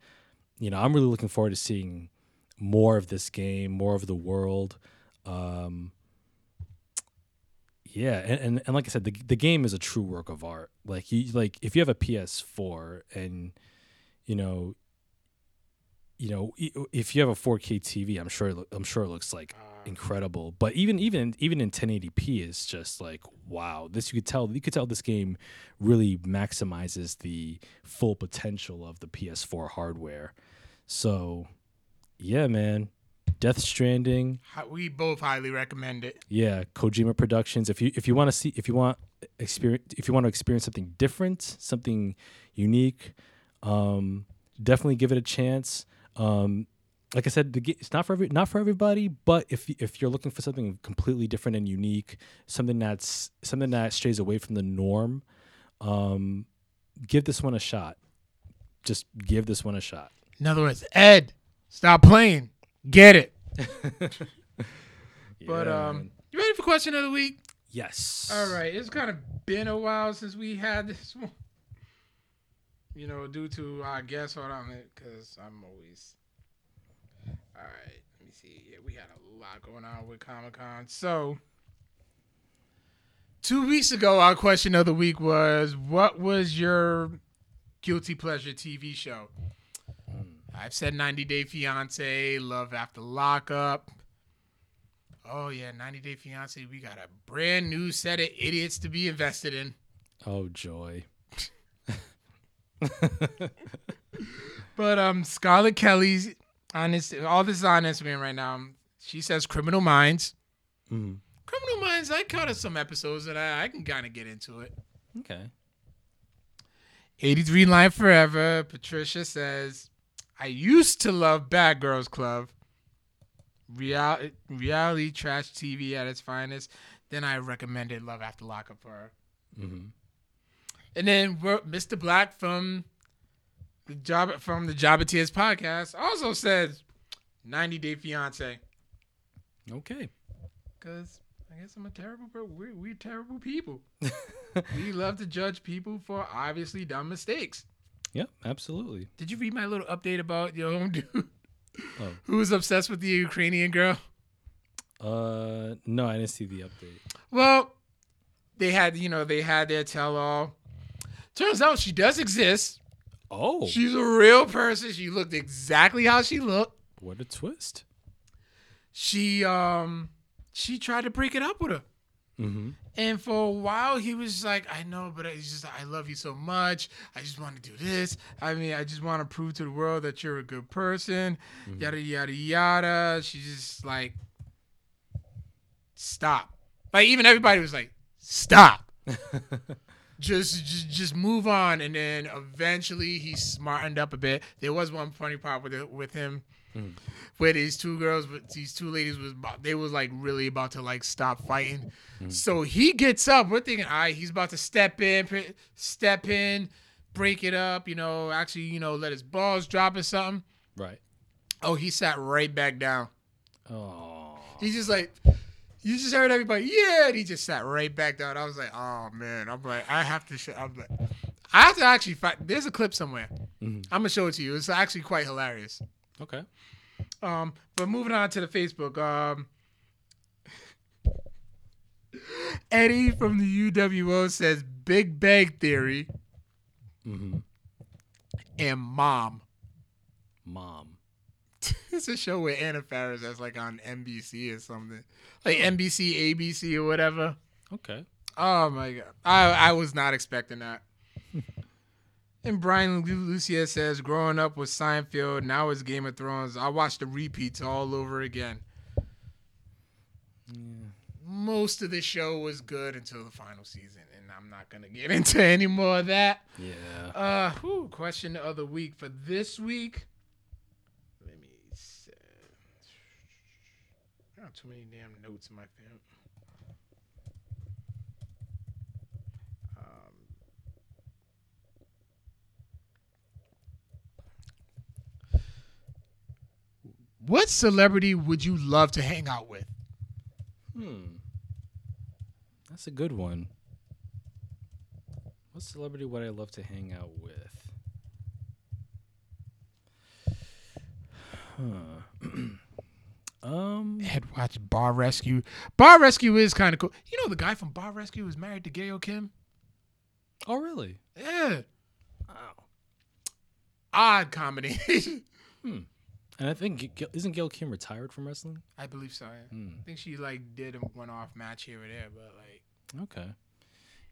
you know I'm really looking forward to seeing more of this game, more of the world. Um, yeah, and, and, and like I said, the the game is a true work of art. Like you like if you have a PS4 and you know you know if you have a 4K TV, I'm sure it I'm sure it looks like incredible. But even even even in 1080p is just like wow. This you could tell you could tell this game really maximizes the full potential of the PS4 hardware. So yeah, man. Death Stranding, We both highly recommend it. yeah, Kojima Productions. If you if you want to see if you want experience if you want to experience something different, something unique, um, definitely give it a chance. Um, like I said, the, it's not for every, not for everybody, but if if you're looking for something completely different and unique, something that's something that strays away from the norm, um, give this one a shot. Just give this one a shot. In other words, Ed, stop playing. Get it. But um, man. you ready for question of the week? yes. All right, it's kind of been a while since we had this one. You know, due to our guest, hold on, because I'm always. All right, let me see. Yeah, we had a lot going on with Comic Con. So, two weeks ago, our question of the week was, "What was your guilty pleasure TV show. Hmm. I've said 90 Day Fiance, Love After Lockup. Oh yeah, 90 Day Fiance. We got a brand new set of idiots to be invested in. Oh joy. But um, Scarlett Kelly's on this. All this is on Instagram right now. She says Criminal Minds. Mm. Criminal Minds. I caught us some episodes that I, I can kind of get into it. Okay. 83 Line Forever. Patricia says, I used to love Bad Girls Club. Real, reality trash TV at its finest. Then I recommended Love After Lockup for her. Mm-hmm. And then Mr. Black from the job from the Job Tears podcast also says 90 Day Fiance. Okay. Cause I guess I'm a terrible bro. We're, we're terrible people. we love to judge people for obviously dumb mistakes. Yep. Absolutely. Did you read my little update about your own dude Oh. who was obsessed with the Ukrainian girl? Uh, no, I didn't see the update. Well, they had, you know, they had their tell all. Turns out she does exist. Oh, She's a real person. She looked exactly how she looked. what a twist. She um she tried to break it up with her. Mm-hmm. And for a while, he was like, I know, but it's just, I love you so much. I just want to do this. I mean, I just want to prove to the world that you're a good person. Yada, yada, yada. She's just like, stop. Like, even everybody was like, stop. just, just, just move on. And then eventually he smartened up a bit. There was one funny part with it, with him hmm. where these two girls, but these two ladies was about, they was like really about to like stop fighting. Hmm. So he gets up. We're thinking, all right, he's about to step in, step in, break it up. You know, actually, you know, let his balls drop or something. Right. Oh, he sat right back down. Oh. He's just like, you just heard everybody, yeah, and he just sat right back down. I was like, oh man, I'm like, I have to, show, I'm like, I have to actually find. There's a clip somewhere. Mhm. I'm gonna show it to you. It's actually quite hilarious. Okay. Um, but moving on to the Facebook. Um, Eddie from the UWO says Big Bang Theory Mm-hmm. and Mom. Mom. it's a show with Anna Faris that's like on NBC or something, like NBC, ABC, or whatever. Okay. Oh my god, I I was not expecting that. and Brian Lu- Lucia says, growing up with Seinfeld, now it's Game of Thrones. I watched the repeats all over again. Most of the show was good until the final season, and I'm not gonna get into any more of that. Yeah. Uh, whew, question of the week for this week. Let me see. I got too many damn notes in my phone. Um, what celebrity would you love to hang out with? Hmm. That's a good one. What celebrity would I love to hang out with? Huh. um. I'd watch Bar Rescue. Bar Rescue is kind of cool. You know the guy from Bar Rescue was married to Gail Kim. Oh, really? Yeah, Wow. odd combination. And I think isn't Gail Kim retired from wrestling? I believe so. Yeah. Hmm. I think she like did a one-off match here or there, but like, Okay.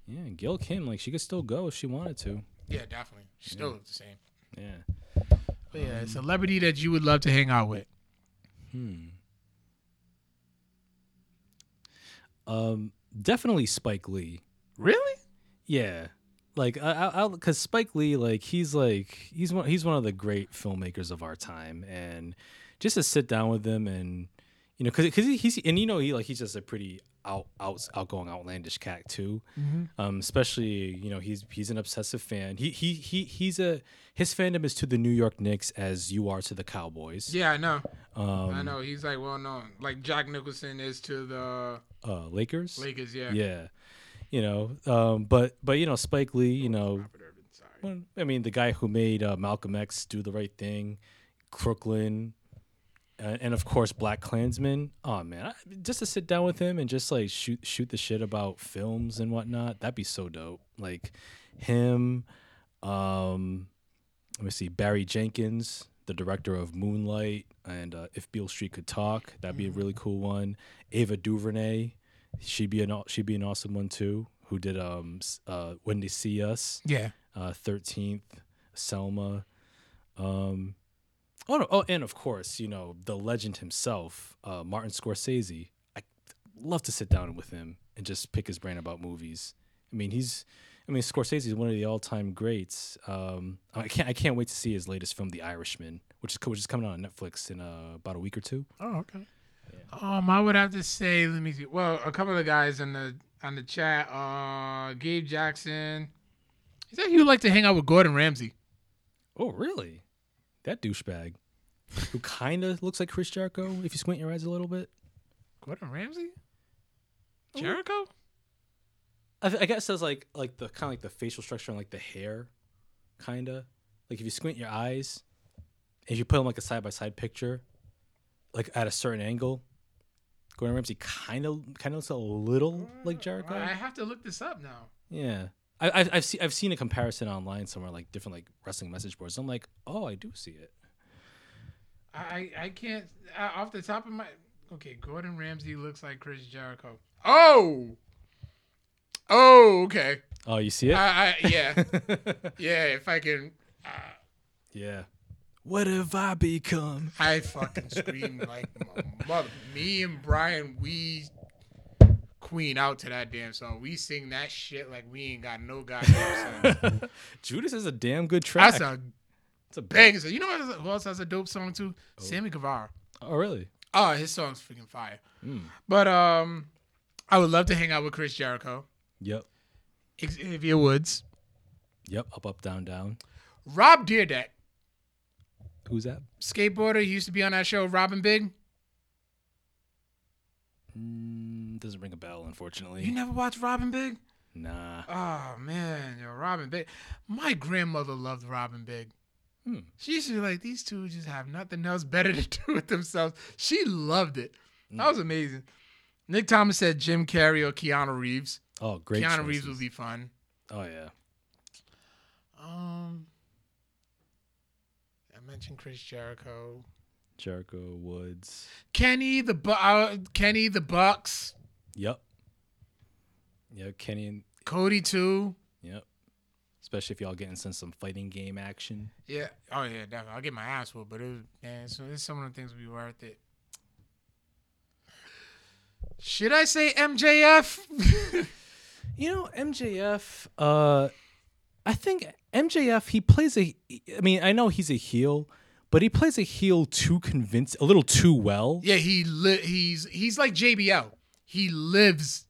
Yeah, Gail Kim, like she could still go if she wanted to. yeah, definitely. She still looks the same. Yeah. But yeah, a celebrity that you would love to hang out with. Hmm. Um, definitely Spike Lee. Really? Yeah, like I, I, because Spike Lee, like he's like he's one he's one of the great filmmakers of our time, and just to sit down with him and you know, because because he, he's and you know he like he's just a pretty out out outgoing outlandish cat too. Um, especially you know he's he's an obsessive fan. He he he he's a his fandom is to the New York Knicks as you are to the Cowboys. Yeah, I know. Um, I know. He's like well known. Like Jack Nicholson is to the uh, Lakers. Lakers. Yeah. Yeah, you know, um, but but you know Spike Lee, you know, Irvin. Well, I mean, the guy who made uh, Malcolm X do the right thing, Crooklyn, uh, and of course Black Klansman. Oh man, I, just to sit down with him and just like shoot shoot the shit about films and whatnot, that'd be so dope. Like him, Um, let me see. Barry Jenkins, the director of Moonlight and uh, If Beale Street Could Talk, that'd be a really cool one. Ava DuVernay, she'd be an she'd be an awesome one too. Who did um uh When They See Us, Yeah. uh Thirteenth, Selma. Um, oh no, oh and of course you know the legend himself, uh, Martin Scorsese. I love to sit down with him and just pick his brain about movies. I mean he's. I mean, Scorsese is one of the all-time greats. Um, I can't. I can't wait to see his latest film, The Irishman, which is which is coming out on Netflix in uh, about a week or two. Oh, okay. Um, I would have to say, let me see. Well, a couple of the guys in the on the chat. Uh, Gabe Jackson. He said he would like to hang out with Gordon Ramsay. Oh, really? That douchebag, who kind of looks like Chris Jericho if you squint your eyes a little bit. Gordon Ramsay? Jericho? I, I guess that's like like the kind of like the facial structure and like the hair, kind of. Like if you squint your eyes, if you put them like a side by side picture, like at a certain angle, Gordon Ramsay kind of kind of looks a little like mm, Jericho. I have to look this up now. Yeah. I, I've I've seen I've seen a comparison online somewhere like different like wrestling message boards. I'm like, oh, I do see it. I I can't uh, off the top of my. Okay, Gordon Ramsay looks like Chris Jericho. Oh. Oh, okay. Oh, you see it? I, I yeah yeah. If I can, yeah. What have I become? I fucking scream like my mother. Me and Brian, we queen out to that damn song. We sing that shit like we ain't got no goddamn sense. Judas is a damn good track. That's a it's a bang. You know who else has a dope song too? Sammy Guevara. Oh, really? Oh, his song's freaking fire. Mm. But um, I would love to hang out with Chris Jericho, Yep. Xavier Woods, Yep. Up, up, down, down. Rob Dyrdek, Who's that? skateboarder. He used to be on that show, Rob and Big. Mm, doesn't ring a bell, unfortunately. You never watched Rob and Big? nah. Oh man, yo, Rob and Big. My grandmother loved Rob and Big. Hmm. She used to be like, these two just have nothing else better to do with themselves. She loved it. That was amazing. Nick Thomas said Jim Carrey or Keanu Reeves. Oh, great. Keanu Reeves choices. would be fun. Oh yeah. Um, I mentioned Chris Jericho, Jericho Woods. Kenny the Bu- uh, Kenny the Bucks, Yep. Yeah, Kenny and Cody too. yep. Especially if y'all getting some some fighting game action. Yeah. Oh yeah, definitely. I'll get my ass whooped, but it was man. So it's some of the things would be worth it. Should I say MJF? You know, MJF, uh I think MJF he plays a I mean, I know he's a heel, but he plays a heel too convince a little too well. yeah, he li- he's he's like JBL. He lives.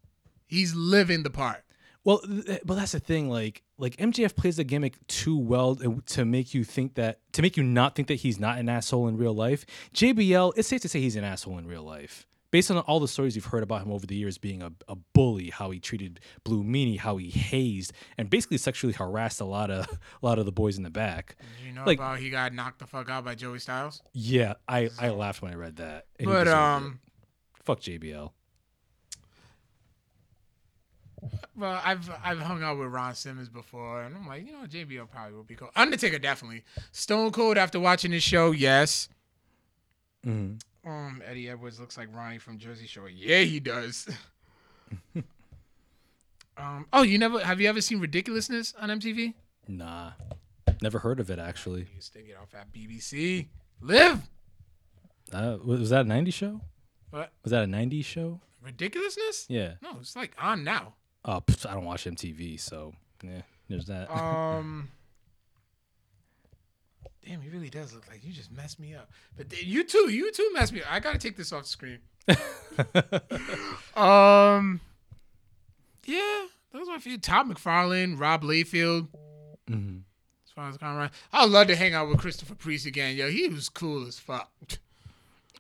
He's living the part. Well, th- but that's the thing. Like, like MJF plays the gimmick too well to- to make you think that to make you not think that he's not an asshole in real life. JBL, it's safe to say he's an asshole in real life, based on all the stories you've heard about him over the years, being a, a bully, how he treated Blue Meanie, how he hazed and basically sexually harassed a lot of a lot of the boys in the back. You know Like- about he got knocked the fuck out by Joey Styles. Yeah, I I laughed when I read that. But deserved it. um, fuck JBL. Well, I've I've hung out with Ron Simmons before, and I'm like, you know, JBL probably would be cool. Undertaker definitely. Stone Cold after watching this show, yes. Mm-hmm. Um, Eddie Edwards looks like Ronnie from Jersey Shore. Yeah, he does. um, oh, you never have you ever seen Ridiculousness on MTV? Nah, never heard of it actually. You used to get off at BBC. Live. Uh, was that a '90s show? What? Was that a '90s show? Ridiculousness? Yeah. No, it's like on now. Oh, I don't watch MTV, so yeah, there's that. Um. Damn, he really does look like you just messed me up. But th- you too, you too messed me up. I gotta take this off screen. Um. Yeah, those are a few. Todd McFarlane, Rob Liefeld. hmm As far as Conrad, I'd love to hang out with Christopher Priest again. Yo, he was cool as fuck.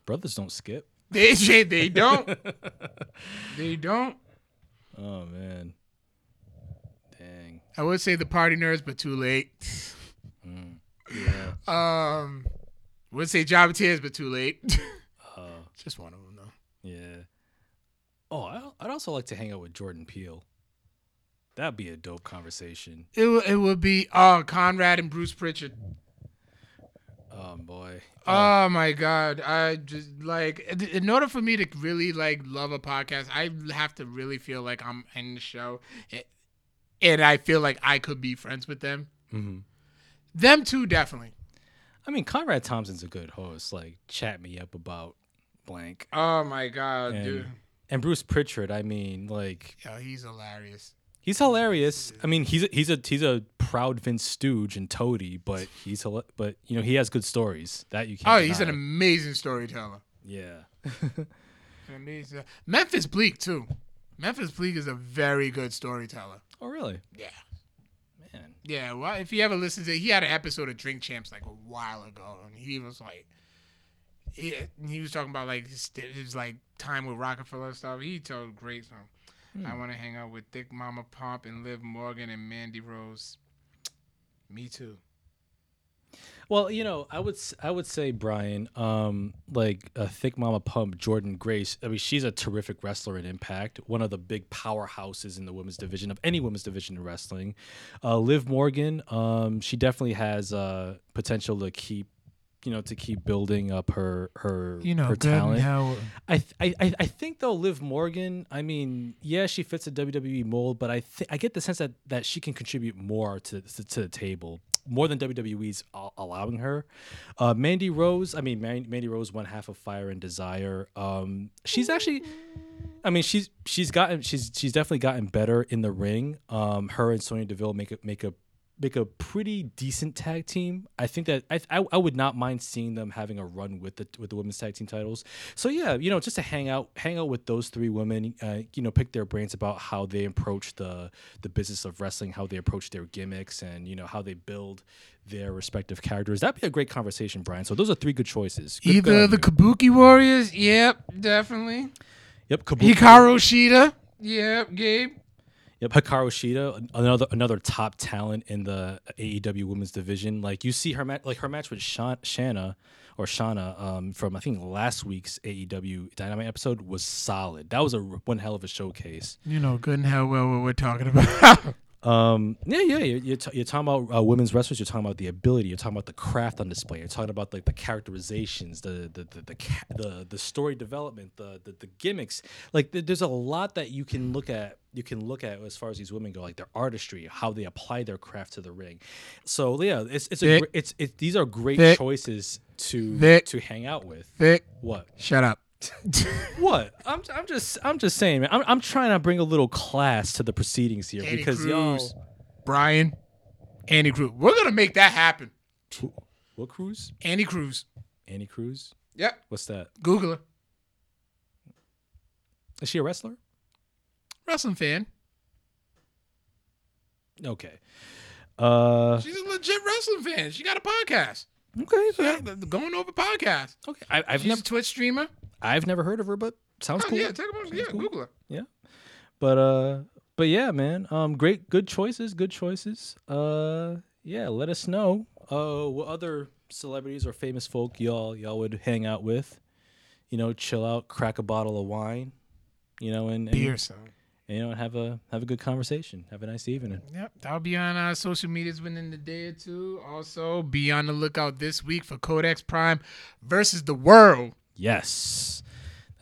Brothers don't skip. They, they don't. they don't. Oh man, dang. I would say the party nerds, but too late. Yeah. Um, would say Java Tears, but too late. Uh, Just one of them though. yeah. Oh, I, I'd also like to hang out with Jordan Peele. That'd be a dope conversation. It would it would be oh Conrad and Bruce Pritchard. Oh boy. Oh my god! I just like in- order for me to really like love a podcast, I have to really feel like I'm in the show, and I feel like I could be friends with them. Mhm. Them too, definitely. I mean, Conrad Thompson's a good host. Like, chat me up about blank. Oh my god, And, dude! and Bruce Pritchard, I mean, like, Yo, he's hilarious. He's hilarious. I mean, he's a, he's a he's a proud Vince Stooge and Toady, but he's but you know he has good stories that you can't. Oh, he's an amazing storyteller. yeah. Amazing. Memphis Bleek too. Memphis Bleek is a very good storyteller. oh, really? Yeah. Man. Yeah, well, if you ever listen to, he had an episode of Drink Champs like a while ago, and he was like, he, he was talking about like his, his like time with Roc-A-Fella and stuff. He told great song. I want to hang out with Thick Mama Pump and Liv Morgan and Mandy Rose. Me too. Well, you know, I would I would say Brian, um, like a thick mama pump, Jordynne Grace. I mean, she's a terrific wrestler in Impact, one of the big powerhouses in the women's division of any women's division in wrestling. Uh, Liv Morgan, um, she definitely has uh, potential to keep, you know, to keep building up her her you know her talent. I, th- I I I think though Liv Morgan, I mean, yeah, she fits a WWE mold, but I think I get the sense that that she can contribute more to to, to the table, more than WWE's allowing her. Uh, Mandy Rose, I mean, Man- Mandy Rose, one half of Fire and Desire. Um, she's actually, I mean, she's she's gotten she's she's definitely gotten better in the ring. Um, her and Sonya Deville make a make a make a pretty decent tag team. I think that I, I I would not mind seeing them having a run with the with the women's tag team titles. So yeah, you know, just to hang out hang out with those three women, uh, you know, pick their brains about how they approach the the business of wrestling, how they approach their gimmicks, and you know how they build their respective characters. That'd be a great conversation, Brian. So those are three good choices. Good- Either the. Kabuki Warriors, yep, definitely. yep, Kabuki. Hikaru Shida, yep, Gabe. Yep, Hikaru Shida, another another top talent in the AEW Women's Division. Like you see her match, like her match with Shan- Shanna or Shana um, from I think last week's AEW Dynamite episode was solid. That was a r- one hell of a showcase. You know good and hell well what we're talking about. Um, yeah, yeah, you're, you're, t- you're talking about uh, women's wrestlers. You're talking about the ability. You're talking about the craft on display. You're talking about like the characterizations, the the the the ca- the, the story development, the, the the gimmicks. Like th- there's a lot that you can look at. You can look at as far as these women go, like their artistry, how they apply their craft to the ring. So yeah, it's it's a it's it, these are great Vic. choices to Vic. to hang out with. Vic, What? shut up. What? I'm, I'm just I'm just saying, man. I'm, I'm trying to bring a little class to the proceedings here Andy because Cruz, y'all. Brian, Andy Cruz. We're gonna make that happen. What Cruz? Andy Cruz. Annie Cruz? Yep. What's that? Google her. Is she a wrestler? Wrestling fan. Okay. Uh. She's a legit wrestling fan. She got a podcast. Okay. Got going over podcast. Okay. I, I've She's never a Twitch streamer. I've never heard of her, but sounds Oh, cool. yeah, take a yeah, Google her. Yeah. But uh. But yeah, man. Um. Great. Good choices. Good choices. Uh. Yeah. Let us know. Uh. What other celebrities or famous folk y'all y'all would hang out with? You know, chill out, crack a bottle of wine. You know, and, and Beer, and, you know, have a have a good conversation. Have a nice evening. Yep, that'll be on our social medias within the day or two. Also, be on the lookout this week for Codex Prime versus the World. Yes.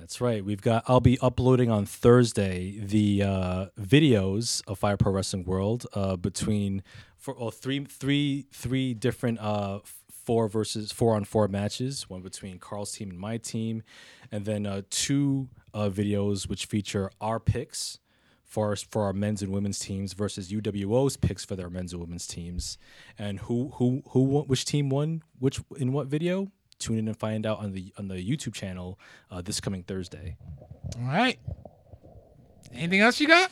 That's right. We've got I'll be uploading on Thursday the uh, videos of Fire Pro Wrestling World uh, between for oh, three three three different uh, four versus four on four matches, one between Carl's team and my team, and then uh, two uh, videos which feature our picks for us for our men's and women's teams versus UWO's picks for their men's and women's teams, and who who who won, which team won which in what video. Tune in and find out on the on the YouTube channel uh, this coming Thursday. All right. Anything else you got?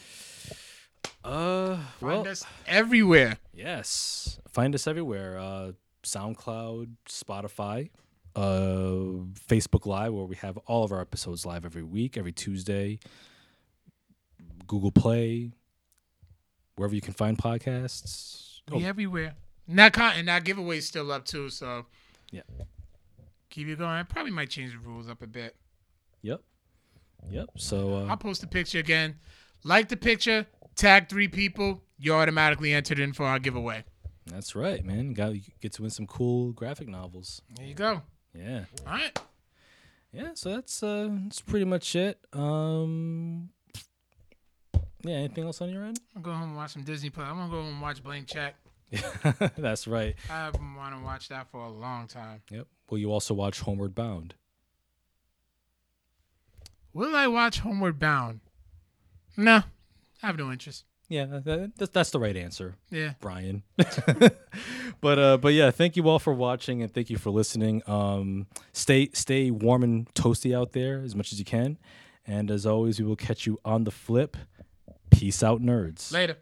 Uh, well, Find us everywhere. yes, find us everywhere. Uh, SoundCloud, Spotify, uh, Facebook Live, where we have all of our episodes live every week, every Tuesday. Google Play, wherever you can find podcasts. We Oh, everywhere. And that con- and that giveaway's still up too. So Yeah. Keep it going. I probably might change the rules up a bit. Yep. Yep. So uh, I'll post the picture again. Like the picture, tag three people, you're automatically entered in for our giveaway. That's right, man. Got you get to win some cool graphic novels. There you go. Yeah. All right. Yeah, so that's uh that's pretty much it. Um Yeah, anything else on your end? I'm gonna go home and watch some Disney Plus. I'm gonna go home and watch Blank Check. that's right. I've been wanting to watch that for a long time. Yep. Will you also watch Homeward Bound? Will I watch Homeward Bound? No, I have no interest. Yeah, that, that, that's the right answer. Yeah. Brian. but uh but yeah, thank you all for watching and thank you for listening. Um stay stay warm and toasty out there as much as you can. And as always, we will catch you on the flip. Peace out, nerds. Later.